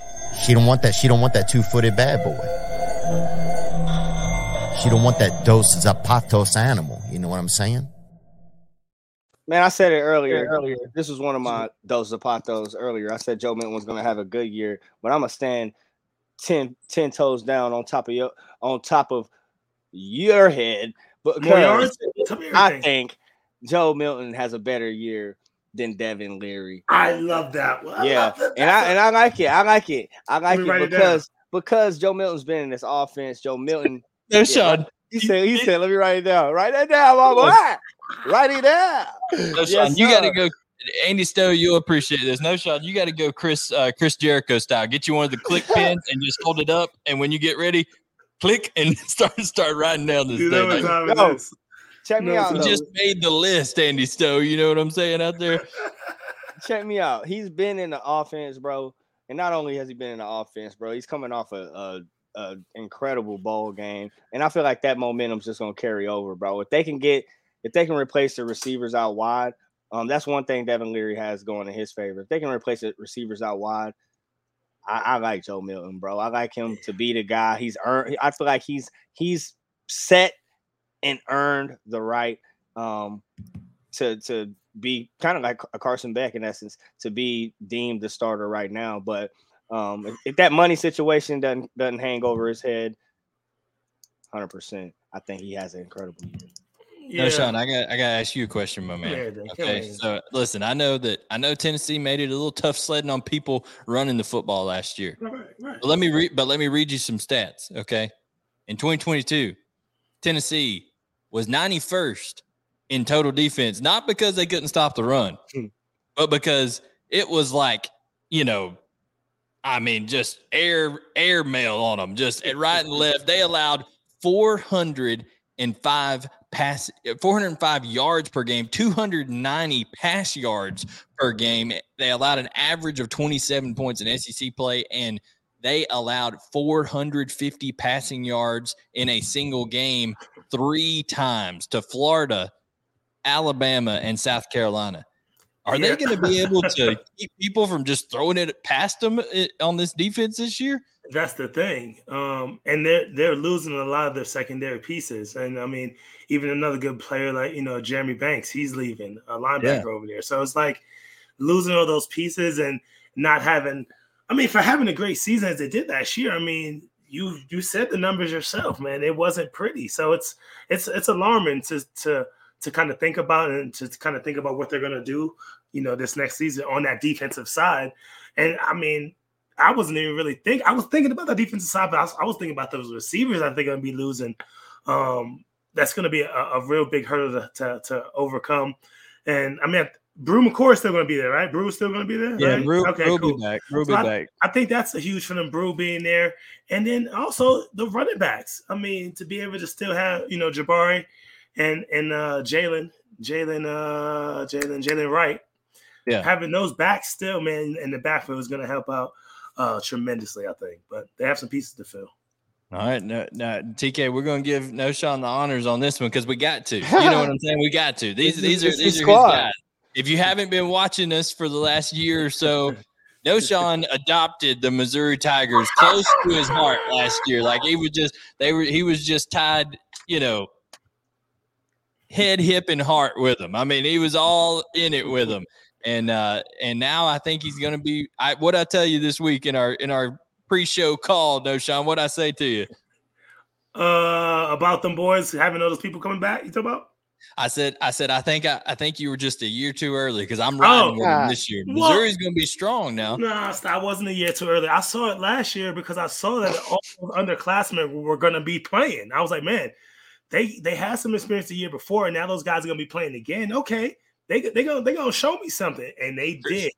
She don't want that. She don't want that two-footed bad boy. She don't want that Dos Zapatos animal. You know what I'm saying? Man, I said it earlier. Earlier, this was one of my those zapatos earlier. I said Joe Milton was going to have a good year, but I'm gonna stand 10, 10 toes down on top of your on top of your head. But More yards. Tell me I think Joe Milton has a better year than Devin Leary. I love that one. Yeah, love that. and I and I like it. I like it. I like it write it because because Joe Milton's been in this offense. Joe Milton, No, Yeah, Sean. he said, he said, let me write it down. Write that down, my boy. Write it down. No, Yes, Sean, you got to go. Andy Stowe, you'll appreciate this. Knowshon, you got to go Chris uh, Chris Jericho style. Get you one of the click pins and just hold it up, and when you get ready, click and start start writing down this You know thing. what Like, time Yo, it is. Check me No, out. though. just made the list, Andy Stowe. You know what I'm saying out there? check me out. He's been in the offense, bro. And not only has he been in the offense, bro, he's coming off a, a, a incredible ball game. And I feel like that momentum's just gonna carry over, bro. If they can get if they can replace the receivers out wide, Um, that's one thing Devin Leary has going in his favor. If they can replace the receivers out wide, I, I like Joe Milton, bro. I like him to be the guy. He's earned. I feel like he's he's set and earned the right um, to to be kind of like a Carson Beck in essence to be deemed the starter right now. But um, if, if that money situation doesn't doesn't hang over his head, hundred percent, I think he has an incredible year. Yeah. Knowshon, I got I got to ask you a question, my man. Yeah, okay, so listen, I know that I know Tennessee made it a little tough sledding on people running the football last year. Right, right. But let me read, but let me read you some stats. Okay, in 2022, Tennessee was 91st in total defense, not because they couldn't stop the run, hmm. but because it was like you know I mean, just air air mail on them, just at right and left. They allowed 405 pass 405 yards per game, 290 pass yards per game. They allowed an average of 27 points in SEC play and they allowed 450 passing yards in a single game three times to Florida, Alabama, and South Carolina. Are yeah. they going to be able to keep people from just throwing it past them eh, on this defense this year? That's the thing, um, and they're they're losing a lot of their secondary pieces. And I mean, even another good player like you know Jeremy Banks, he's leaving a linebacker yeah. over there. So it's like losing all those pieces and not having. I mean, for having a great season as they did last year, I mean, you you said the numbers yourself, man. It wasn't pretty. So it's it's it's alarming to to to kind of think about and to kind of think about what they're gonna do you know, this next season on that defensive side. And I mean, I wasn't even really think I was thinking about the defensive side, but I was, I was thinking about those receivers. I think I'm gonna be losing. Um, that's gonna be a, a real big hurdle to, to, to overcome. And I mean, Bru McCoy is still going to be there, right? Bru's still going to be there. Yeah, right? Bru, okay, Bru cool. be back. Bru so be I, back. I think that's a huge for them, Bru being there, and then also the running backs. I mean, to be able to still have you know Jabari and and uh, Jaylen, Jaylen, uh, Jaylen, Jaylen Wright, yeah, having those backs still, man, in the backfield is going to help out uh, tremendously, I think. But they have some pieces to fill. All right, no, no, TK, we're going to give Knowshon the honors on this one because we got to. You know what I'm saying? We got to. These these are these are his guys. If you haven't been watching us for the last year or so, Knowshon adopted the Missouri Tigers close to his heart last year. Like he was just they were he was just tied, you know, head, hip, and heart with them. I mean, he was all in it with them and uh, and now I think he's going to be. I what I tell you this week in our in our pre-show call, Knowshon. What I say to you? Uh, about them boys having all those people coming back. You talk about? I said, I said, I think, I, I think you were just a year too early because I'm oh, riding oh, with them this year. Missouri's well, going to be strong now. No, nah, I wasn't a year too early. I saw it last year because I saw that all underclassmen were going to be playing. I was like, man, they they had some experience the year before, and now those guys are going to be playing again. Okay, they they gonna they gonna show me something, and they did.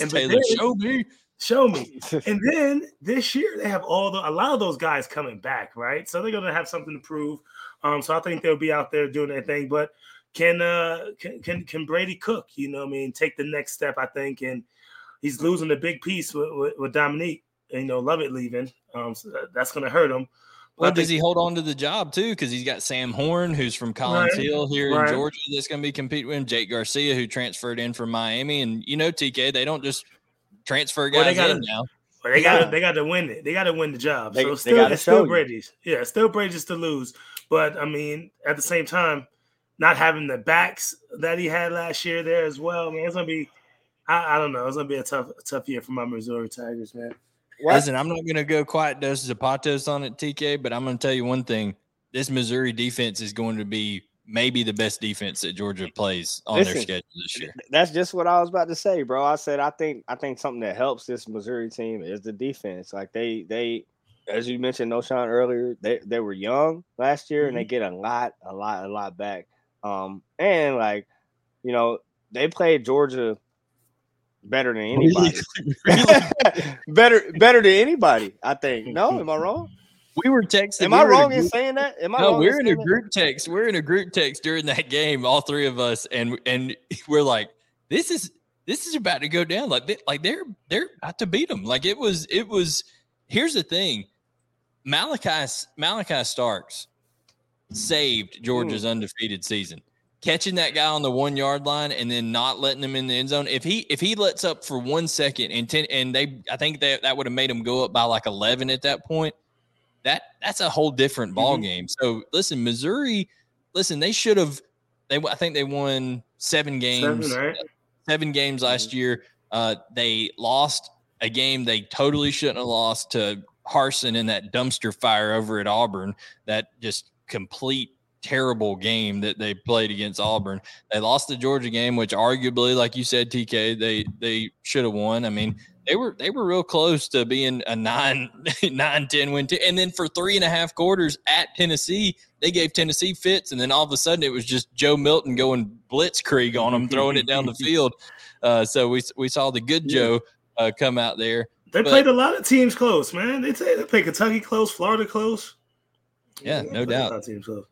And Taylor, then, show me, show me. and then this year they have all the a lot of those guys coming back, right? So they're gonna have something to prove. Um, so I think they'll be out there doing their thing. But can uh can can, can Brady cook? You know, I mean, take the next step. I think, and he's losing a big piece with, with, with Dominique. You know, Lovett leaving. Um, so that's gonna hurt him. Well, does he hold on to the job too? Because he's got Sam Horn, who's from Collins right, Hill here right. in Georgia, that's going to be competing with him. Jake Garcia, who transferred in from Miami, and you know, TK, they don't just transfer guys well, gotta, in now. Well, they got they got to win it. They got to win the job. They, so still, it's still Brady's. Yeah, still Brady's to lose. But I mean, at the same time, not having the backs that he had last year there as well, man, it's gonna be. I, I don't know. It's gonna be a tough, a tough year for my Missouri Tigers, man. What? Listen, I'm not going to go quite Dos Zapatos on it, TK, but I'm going to tell you one thing. This Missouri defense is going to be maybe the best defense that Georgia plays on Listen, their schedule this year. That's just what I was about to say, bro. I said I think I think something that helps this Missouri team is the defense. Like they they as you mentioned, Knowshon earlier, they, they were young last year mm-hmm. and they mm-hmm. get a lot, a lot, a lot back. Um, and like, you know, they played Georgia better than anybody. better better than anybody, I think. No, am I wrong? We were texting. Am I wrong in saying that? Am I no, we're in a group that? text. We're in a group text during that game, all three of us, and and we're like, this is this is about to go down. Like they, like they're they're about to beat them. Like it was it was. Here's the thing, Malaki Malaki Starks saved Georgia's mm. undefeated season. catching that guy on the one yard line and then not letting him in the end zone. If he if he lets up for one second and ten and they I think that that would have made him go up by like eleven at that point. That that's a whole different ball mm-hmm. game. So listen, Missouri, listen, they should have. They I think they won seven games, seven, right? seven games last mm-hmm. year. Uh, they lost a game they totally shouldn't have lost to Harsin in that dumpster fire over at Auburn. That just complete terrible game that they played against Auburn. They lost the Georgia game, which arguably, like you said, TK, they they should have won. I mean, they were they were real close to being a nine nine ten win. T- and then for three and a half quarters at Tennessee, they gave Tennessee fits, and then all of a sudden it was just Joe Milton going blitzkrieg on them, throwing it down the field. Uh, so we we saw the good Joe uh, come out there. They but, played a lot of teams close, man. They, they played Kentucky close, Florida close. Yeah, no doubt. Teams close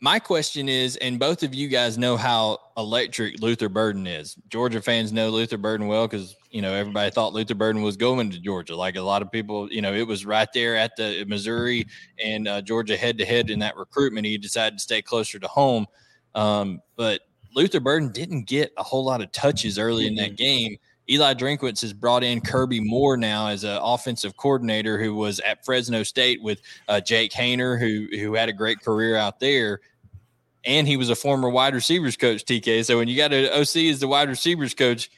my question is, and both of you guys know how electric Luther Burden is. Georgia fans know Luther Burden well because you know everybody thought Luther Burden was going to Georgia. Like a lot of people, you know, it was right there at the Missouri and uh, Georgia head to head in that recruitment. He decided to stay closer to home, um, but Luther Burden didn't get a whole lot of touches early in that game. Eli Drinkwitz has brought in Kirby Moore now as an offensive coordinator who was at Fresno State with uh, Jake Haener, who who had a great career out there. And he was a former wide receivers coach, TK. So when you got an OC as the wide receivers coach,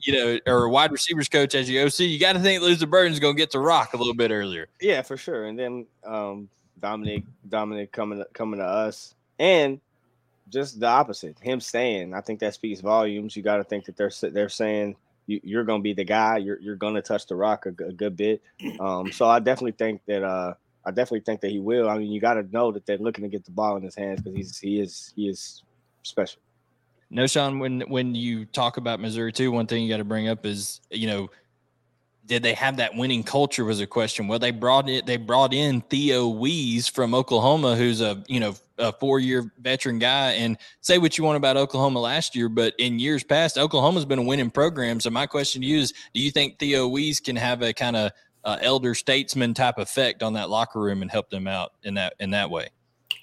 you know, or wide receivers coach as your OC, you got to think Luther Burden's going to get to rock a little bit earlier. Yeah, for sure. And then um, Dominic, Dominic coming coming to us, and just the opposite, him staying. I think that speaks volumes. You got to think that they're they're saying you, are going to be the guy. You're you're going to touch the rock a, a good bit. Um, so I definitely think that uh, I definitely think that he will. I mean, you got to know that they're looking to get the ball in his hands because he's he is he is special. Knowshon. When when you talk about Missouri too, one thing you got to bring up is you know did they have that winning culture was a question. Well, they brought it. They brought in Theo Wease from Oklahoma, who's a you know a four year veteran guy. And say what you want about Oklahoma last year, but in years past, Oklahoma's been a winning program. So my question to you is, do you think Theo Wease can have a kind of uh, elder statesman type effect on that locker room and help them out in that in that way?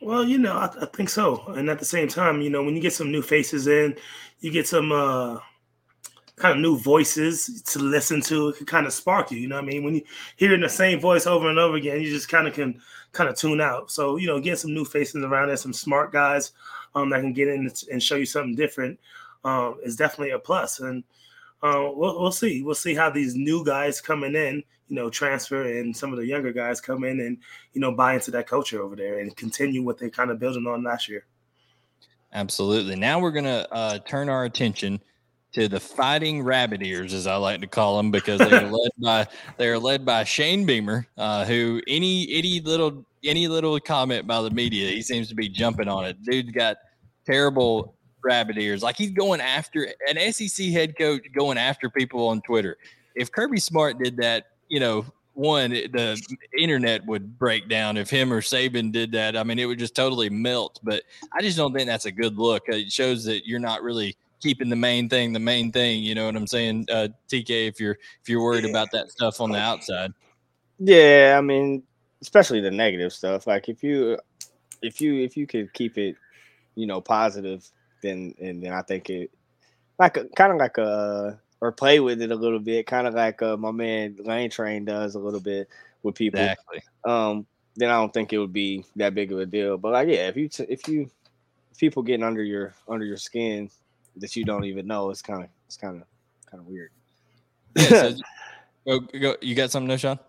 Well, you know, I, I think so. And at the same time, you know, when you get some new faces in, you get some. uh kind of new voices to listen to. It can kind of spark you. You know what I mean? When you hearing the same voice over and over again, you just kind of can kind of tune out. So you know, get some new faces around there, some smart guys um, that can get in and show you something different um, is definitely a plus. And uh, we'll, we'll see. We'll see how these new guys coming in, you know, transfer and some of the younger guys come in and you know buy into that culture over there and continue what they kind of building on last year. Absolutely. Now we're gonna uh, turn our attention to the Fighting Rabbit Ears, as I like to call them, because they are led by they are led by Shane Beamer, uh, who any any little any little comment by the media, he seems to be jumping on it. Dude's got terrible rabbit ears. Like he's going after an SEC head coach going after people on Twitter. If Kirby Smart did that, you know, one the internet would break down if him or Saban did that. I mean, it would just totally melt. But I just don't think that's a good look. It shows that you're not really keeping the main thing the main thing. You know what I'm saying, uh, TK? If you're if you're worried about that stuff on the outside. Yeah, I mean, especially the negative stuff. Like if you if you if you could keep it, you know, positive, then and then I think it like a, kind of like a or play with it a little bit, kind of like uh, my man Lane Train does a little bit with people. Exactly. Um, then I don't think it would be that big of a deal. But like, yeah, if you t- if you if people getting under your under your skin, that you don't even know. It's kind of it's kind of kind of weird. Yeah, so, go, go, you got something, Knowshon?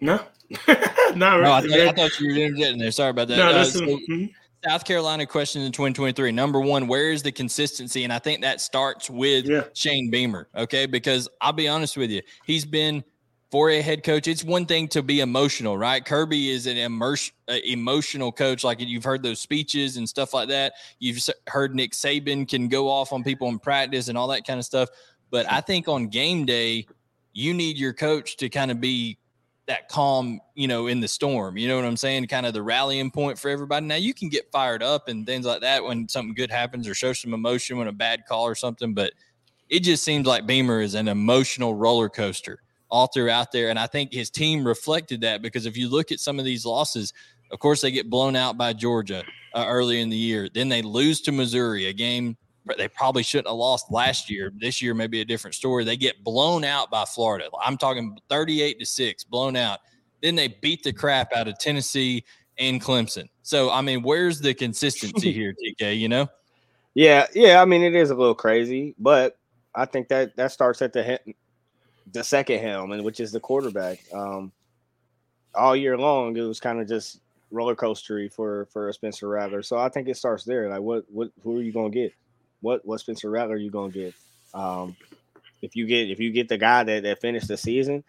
No, not really. No, I, thought, I thought you were getting there. Sorry about that. No, uh, so, mm-hmm. South Carolina question in 2023. Number one, where is the consistency? And I think that starts with yeah. Shane Beamer. Okay, because I'll be honest with you, he's been for a head coach, it's one thing to be emotional, right? Kirby is an immerse, uh, emotional coach. Like you've heard those speeches and stuff like that. You've heard Nick Saban can go off on people in practice and all that kind of stuff. But I think on game day, you need your coach to kind of be that calm, you know, in the storm. You know what I'm saying? Kind of the rallying point for everybody. Now you can get fired up and things like that when something good happens or show some emotion when a bad call or something. But it just seems like Beamer is an emotional roller coaster all throughout there. And I think his team reflected that because if you look at some of these losses, Of course, they get blown out by Georgia uh, early in the year. Then they lose to Missouri, a game they probably shouldn't have lost last year. This year, maybe a different story. They get blown out by Florida. I'm talking 38 to six, blown out. Then they beat the crap out of Tennessee and Clemson. So, I mean, where's the consistency here, TK? You know? Yeah, yeah. I mean, it is a little crazy, but I think that that starts at the the second helm, and which is the quarterback. Um, all year long, it was kind of just roller coastery for for Spencer Rattler. So I think it starts there. Like, what what who are you gonna get? What what Spencer Rattler are you gonna get? Um, if you get if you get the guy that that finished the season,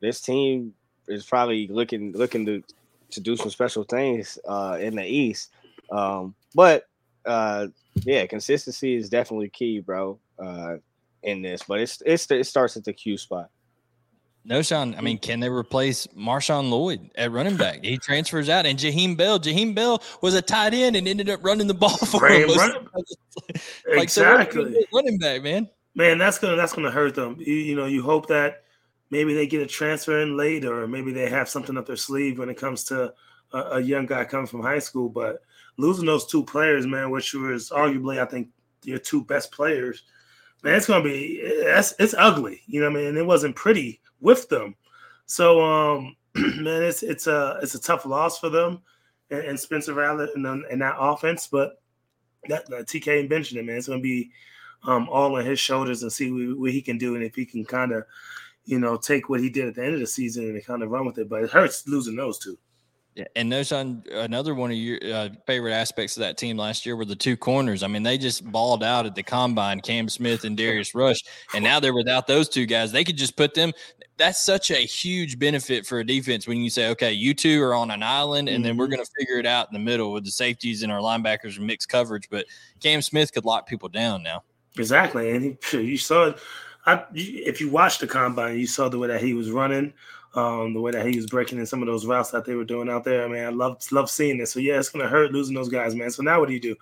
this team is probably looking looking to to do some special things uh, in the East. Um, but uh, yeah, consistency is definitely key, bro. Uh, in this, but it's it's it starts at the Q spot. Knowshon. I mean, can they replace Marshawn Lloyd at running back? He transfers out, and Jaheim Bell. Jaheim Bell was a tight end and ended up running the ball for him. Run, like, exactly, so running back, man. Man, that's gonna that's gonna hurt them. You, you know, you hope that maybe they get a transfer in later, or maybe they have something up their sleeve when it comes to a, a young guy coming from high school. But losing those two players, man, which was arguably, I think, your two best players, man, it's gonna be it's, it's ugly. You know what I mean? It wasn't pretty with them. So, um, man, it's it's a it's a tough loss for them and, and Spencer Rattler and, and that offense. But that, that TK and Benjamin, man, it's gonna be um, all on his shoulders and see what, what he can do and if he can kind of, you know, take what he did at the end of the season and kind of run with it. But it hurts losing those two. Yeah, and Knowshon another one of your uh, favorite aspects of that team last year were the two corners. I mean, they just balled out at the combine, Cam Smith and Darius Rush, and now they're without those two guys. They could just put them. That's such a huge benefit for a defense when you say, okay, you two are on an island, and then we're mm-hmm. going to figure it out in the middle with the safeties and our linebackers and mixed coverage. But Cam Smith could lock people down now. Exactly, and he, you saw it. I, if you watched the combine, you saw the way that he was running um, the way that he was breaking in some of those routes that they were doing out there. I mean, I love love seeing this. So yeah, it's gonna hurt losing those guys, man. So now what do you do?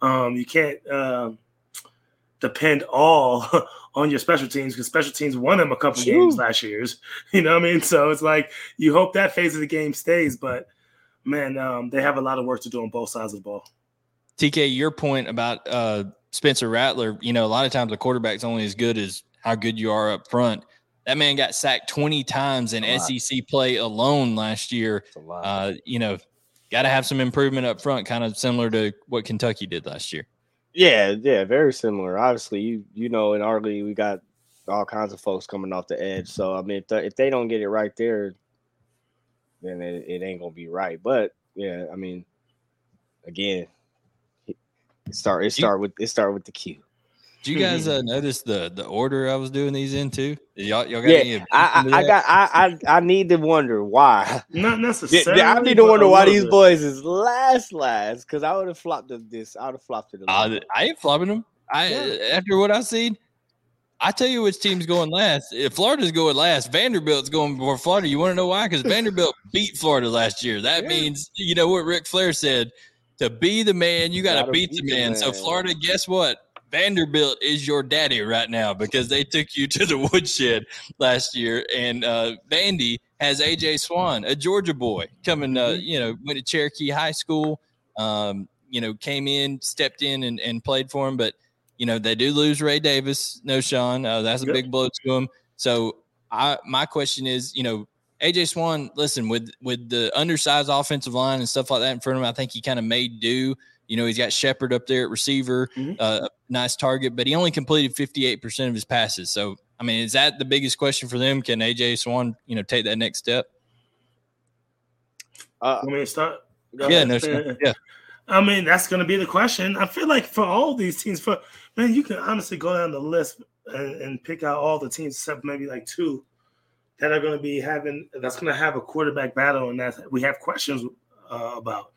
Um, you can't uh, depend all on your special teams because special teams won them a couple True. games last year's. You know what I mean? So it's like you hope that phase of the game stays, but man, um, they have a lot of work to do on both sides of the ball. TK, your point about uh, Spencer Rattler, you know, a lot of times the quarterback's only as good as how good you are up front. That man got sacked 20 times in SEC play alone last year. Uh, you know, got to have some improvement up front, kind of similar to what Kentucky did last year. Yeah, yeah, very similar. Obviously, you you know, in our league, we got all kinds of folks coming off the edge. So I mean, if, the, if they don't get it right there, then it, it ain't gonna be right. But yeah, I mean, again, it start it start with it start with the Q. Do you guys uh, notice the the order I was doing these into? Y'all, y'all got yeah, any I, I, I got I, I I need to wonder why. Not necessarily. I need to wonder why these boys is last last because I would have flopped this. I would have flopped it. Uh, I ain't flopping them. I yeah. after what I've seen, I tell you which team's going last. If Florida's going last, Vanderbilt's going before Florida. You want to know why? Because Vanderbilt beat Florida last year. That yeah. means you know what Ric Flair said. To be the man, you got to beat, beat, the man. man. So Florida, guess what? Vanderbilt is your daddy right now because they took you to the woodshed last year. And uh, Vandy has AJ Swann, a Georgia boy, coming, uh, mm-hmm. you know, went to Cherokee High School, um, you know, came in, stepped in and, and played for him. But, you know, they do lose Ray Davis. Knowshon. Uh, that's a yep. big blow to him. So I, my question is, you know, AJ Swann, listen, with with the undersized offensive line and stuff like that in front of him, I think he kind of made do. You know, he's got Sheppard up there at receiver, mm-hmm. uh, nice target, but he only completed 58% of his passes. So, I mean, is that the biggest question for them? Can AJ Swann, you know, take that next step? Uh, I mean, start. yeah, no, yeah. I mean, that's going to be the question. I feel like for all these teams, for man, you can honestly go down the list and, and pick out all the teams except maybe like two that are going to be having that's going to have a quarterback battle, and that we have questions uh, about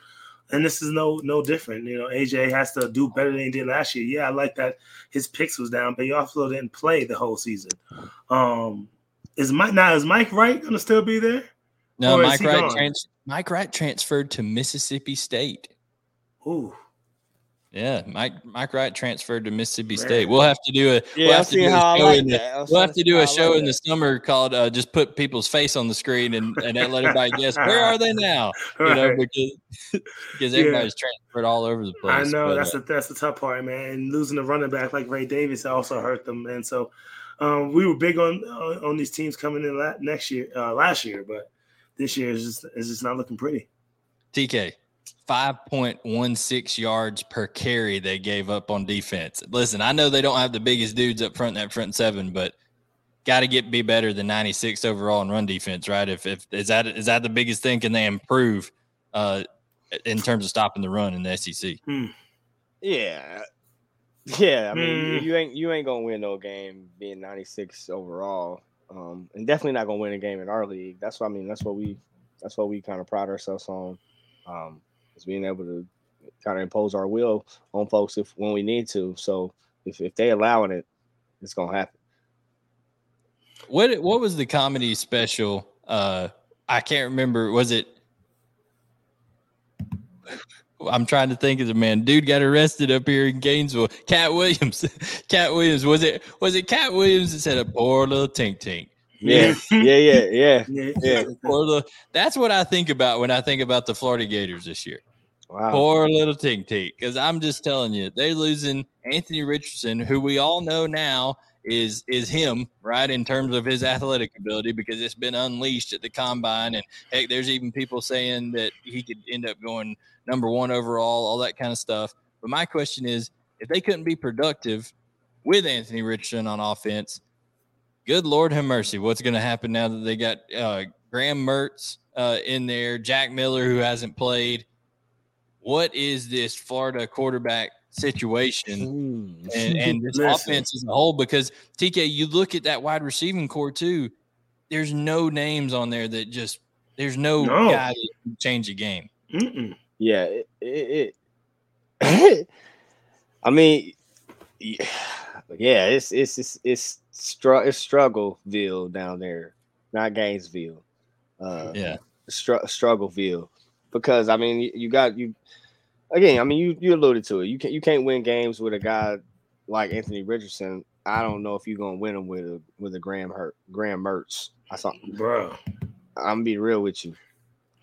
and this is no no different. You know, AJ has to do better than he did last year. Yeah, I like that his picks was down, but he also didn't play the whole season. Um, is Mike now is Mike Wright gonna still be there? No, Mike Wright trans- Mike Wright transferred to Mississippi State. Ooh. Yeah, Mike Mike Wright transferred to Mississippi State. We'll have to do a Yeah, we'll have to do a show like in the, we'll have to do a show like in the summer called uh, just put people's face on the screen and and let everybody guess where are they now? You know, Right. because because Yeah. everybody's transferred all over the place. I know but, that's uh, the that's the tough part, man. And losing a running back like Ray Davis also hurt them, and so um, we were big on on, on these teams coming in la- next year, uh, last year, but this year is just is just not looking pretty. TK. 5.16 yards per carry they gave up on defense. Listen, I know they don't have the biggest dudes up front in that front seven, but got to get be better than 96 overall in run defense, right? If if is that is that the biggest thing? Can they improve uh, in terms of stopping the run in the SEC? Yeah. Yeah, I mean, Hmm. you ain't you ain't gonna win no game being 96 overall, um, and definitely not gonna win a game in our league. That's what I mean. That's what we that's what we kind of pride ourselves on, um, is being able to kind of impose our will on folks if when we need to. So if if they allowing it, it's gonna happen. What what was the comedy special? Uh, I can't remember. Was it? I'm trying to think of the man. Dude got arrested up here in Gainesville. Katt Williams. Katt Williams. Was it? Was it Katt Williams that said a poor little tink tink? Yeah, yeah, yeah, yeah. Yeah, Yeah. Poor little. That's what I think about when I think about the Florida Gators this year. Wow. Poor little tink tink. Because I'm just telling you, they're losing Anthony Richardson, who we all know now is is him, right, in terms of his athletic ability, because it's been unleashed at the combine. And heck, there's even people saying that he could end up going number one overall, all that kind of stuff. But my question is, if they couldn't be productive with Anthony Richardson on offense, good Lord have mercy, what's going to happen now that they got uh, Graham Mertz uh, in there, Jack Miller who hasn't played? What is this Florida quarterback situation Mm. and, and this Listen. offense as a whole? Because TK, you look at that wide receiving core too. There's no names on there that just there's no, No. guy that can change the game. Mm-mm. Yeah, it, it, it I mean, yeah, yeah, it's it's it's it's, str- it's struggleville down there, not Gainesville. Uh, Yeah. str- struggleville, because I mean, you, got you again. I mean, you you alluded to it. You can you can't win games with a guy like Anthony Richardson. I don't know if you're gonna win them with a with a Graham Hurt Graham Mertz. I saw. bro. I'm gonna be real with you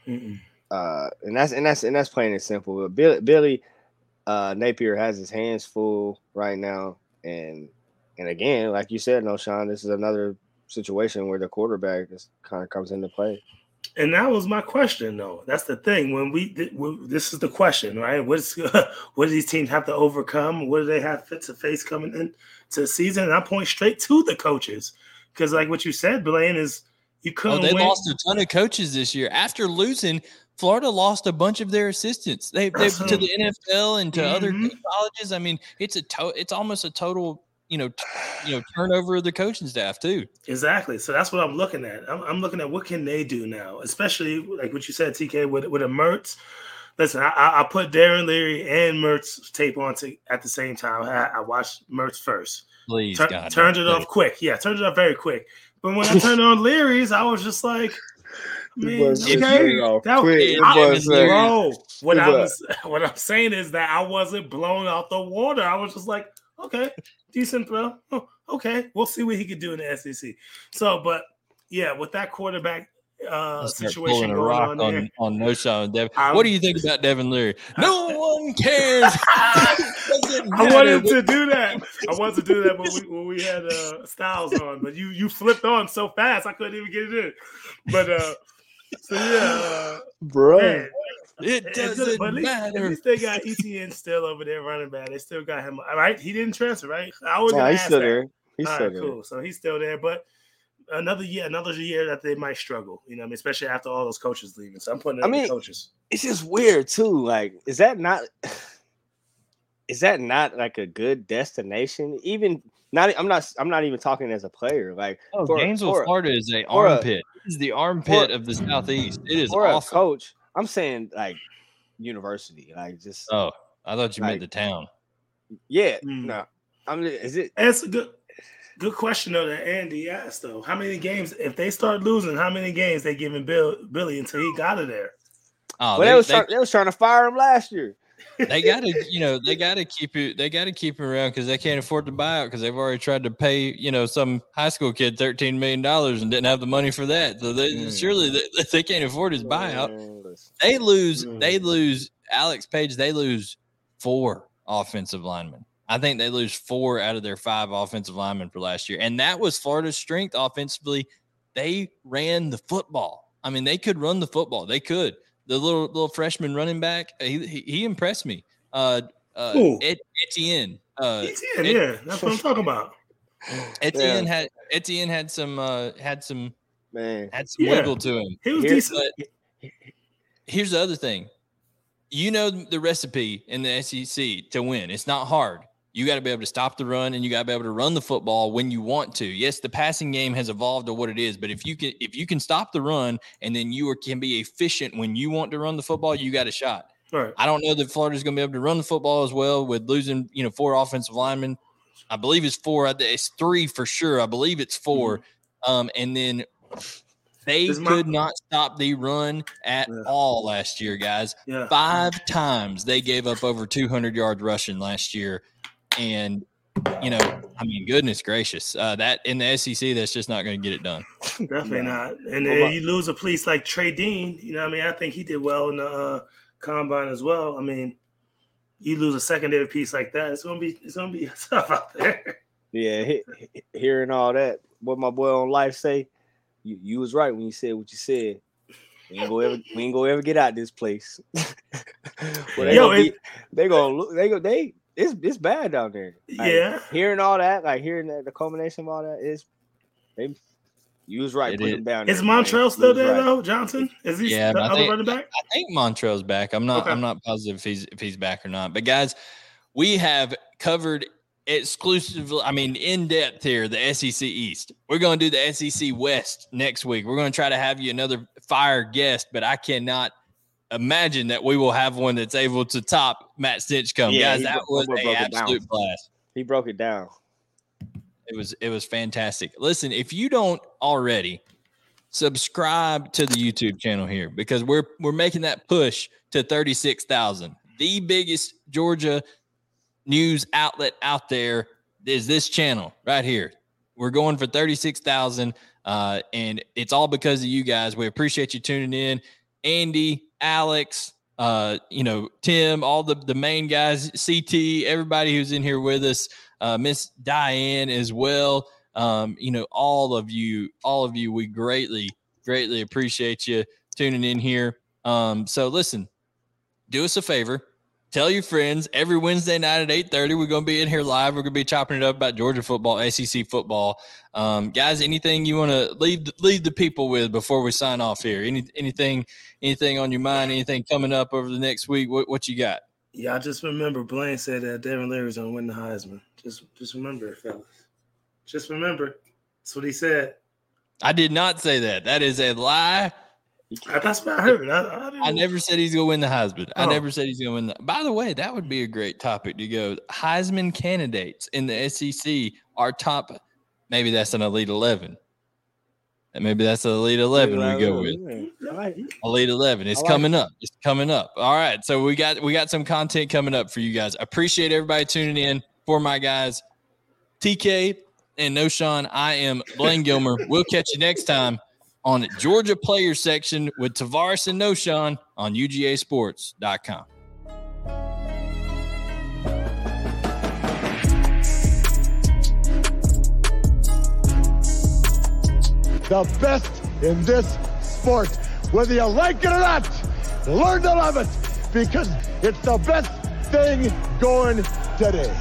Mm-mm. uh, and that's and that's and that's plain and simple. But Billy, Billy uh, Napier has his hands full right now, and and again, like you said, Knowshon, this is another situation where the quarterback just kind of comes into play. And that was my question, though. That's the thing. When we, we- this is the question, right? What's what do these teams have to overcome? What do they have fit to face coming in to the season? And I point straight to the coaches because, like what you said, Blaine is you Oh, couldn't. oh, they win. lost a ton of coaches this year. After losing, Florida lost a bunch of their assistants. They they to the NFL and to other Mhm. colleges. I mean, it's a to, it's almost a total you know t- you know turnover of the coaching staff too. Exactly. So that's what I'm looking at. I'm, I'm looking at what can they do now, especially like what you said, TK, with with a Mertz. Listen, I, I I put Darren Leary and Mertz tape on to, at the same time. I, I watched Mertz first. Please, Tur- God, turned it please. off quick. Yeah, turned it off very quick. But when I turned on Leary's, I was just like, man, boy okay, turn it off that was, quick. That boy boy bro. What I was, what I'm saying is that I wasn't blown out the water. I was just like, okay, decent throw. Oh, okay, we'll see what he could do in the SEC. So, but yeah, with that quarterback uh, situation going rock on on there, on, no shot. Devin. I'm- what do you think about Devin Leary? No one cares. I wanted to do that. I wanted to do that when we when we had uh, Styles on, but you you flipped on so fast I couldn't even get it in. But uh, so yeah, uh, Bro, man, It It- doesn't but at least, at least they got Etienne still over there running back. They still got him. All right, he didn't transfer, right? I was nah, he's still that. there. He's All still right, there. cool. So he's still there, but another year, another year that they might struggle. You know, I mean, especially after all those coaches leaving. So I'm putting it I on the mean, coaches. It's just weird too. Like, is that not? Is that not like a good destination? Even not. I'm not. I'm not even talking as a player. Like, Oh, for- Gainesville, for- Florida is a for a- armpit. It is the armpit of the southeast. It is for a awful. coach, I'm saying like university. Like, just Oh, I thought you meant the town. yeah. Mm. No, I'm. Is it? That's a good good question though that Andy asked though. How many games if they start losing, how many games they giving Bill Billy until he got it there? Oh, well, they, they, was they- trying, they was trying to fire him last year. They got to, you know, they got to keep it. They got to keep him around because they can't afford to buy out because they've already tried to pay, you know, some high school kid thirteen million dollars and didn't have the money for that. So they, mm. surely they, they, can't afford his buyout. They lose. Mm. They lose. Alex Page. They lose four offensive linemen. I think they lose four out of their five offensive linemen for last year, and that was Florida's strength offensively. They ran the football. I mean, they could run the football. They could the little little freshman running back. He he, he impressed me. Uh, uh, Ed, Etienne. Uh, Etienne, Ed, yeah, that's what I'm talking about. Etienne yeah. had Etienne had some uh, had some man had some yeah. wiggle to him. He was here's, decent. here's the other thing. You know the recipe in the SEC to win. It's not hard. You got to be able to stop the run and you got to be able to run the football when you want to. Yes, the passing game has evolved to what it is, but if you can if you can stop the run and then you are, can be efficient when you want to run the football, you got a shot. Right. I don't know that Florida's going to be able to run the football as well with losing, you know, four offensive linemen. I believe it's four. It's three for sure. I believe it's 4 mm-hmm. Um, and then they could not stop the run at yeah. all last year, guys. Yeah. Five times they gave up over 200 yards rushing last year. And you know, I mean, goodness gracious, uh, that in the SEC, that's just not going to get it done. Definitely not. And then you lose a police like Trey Dean. You know, I mean, I think he did well in the uh, combine as well. I mean, you lose a secondary piece like that, it's gonna be it's gonna be tough out there. Yeah, he, he, hearing all that, what my boy on life say, you you was right when you said what you said. We ain't gonna ever we ain't gonna ever get out this place. they Yo, gonna be, they gonna look they go they it's it's bad down there. Like, yeah, hearing all that, like hearing that, the culmination of all that is, they, you was right. Put him down. Is Montrell still there right. though? Johnson is he? Yeah, I think, running back. I think Montrell's back. I'm not. Okay. I'm not positive if he's if he's back or not. But guys, we have covered exclusively. I mean, in depth here. The SEC East. We're going to do the SEC West next week. We're going to try to have you another fire guest, but I cannot imagine that we will have one that's able to top Matt Stinchcomb. Yeah, Guys, that was an absolute blast. He broke it down. It was it was fantastic. Listen, if you don't already subscribe to the YouTube channel here because we're we're making that push to 36,000. The biggest Georgia news outlet out there is this channel right here. We're going for 36,000 uh, and it's all because of you guys. We appreciate you tuning in. Andy, Alex, uh, you know, Tim, all the, the main guys, CT, everybody who's in here with us, uh, Miss Diane as well. Um, you know, all of you, all of you, we greatly, greatly appreciate you tuning in here. Um, so listen, do us a favor Tell your friends every Wednesday night at 8:30. We're gonna be in here live. We're gonna be chopping it up about Georgia football, ACC football. Um, guys, anything you want to leave leave the people with before we sign off here? Any anything anything on your mind? Anything coming up over the next week? What what you got? Yeah, I just remember Blaine said that Devin Leary's gonna win the Heisman. Just just remember it, fellas. Just remember. That's what he said. I did not say that. That is a lie that's what I heard. I, I, I, never said he's going to win the Heisman. Oh. I never said he's going to win the. By the way, that would be a great topic to go. Heisman candidates in the SEC are top. Maybe that's an elite eleven. And maybe that's an elite eleven we go with. Elite eleven. It's coming up. It's coming up. All right. So we got we got some content coming up for you guys. Appreciate everybody tuning in. For my guys, TK and Knowshon, I am Blaine Gilmer. we'll catch you next time on Georgia Player Section with Tavarres and Knowshon on UGASports.com. The best in this sport, whether you like it or not, learn to love it because it's the best thing going today.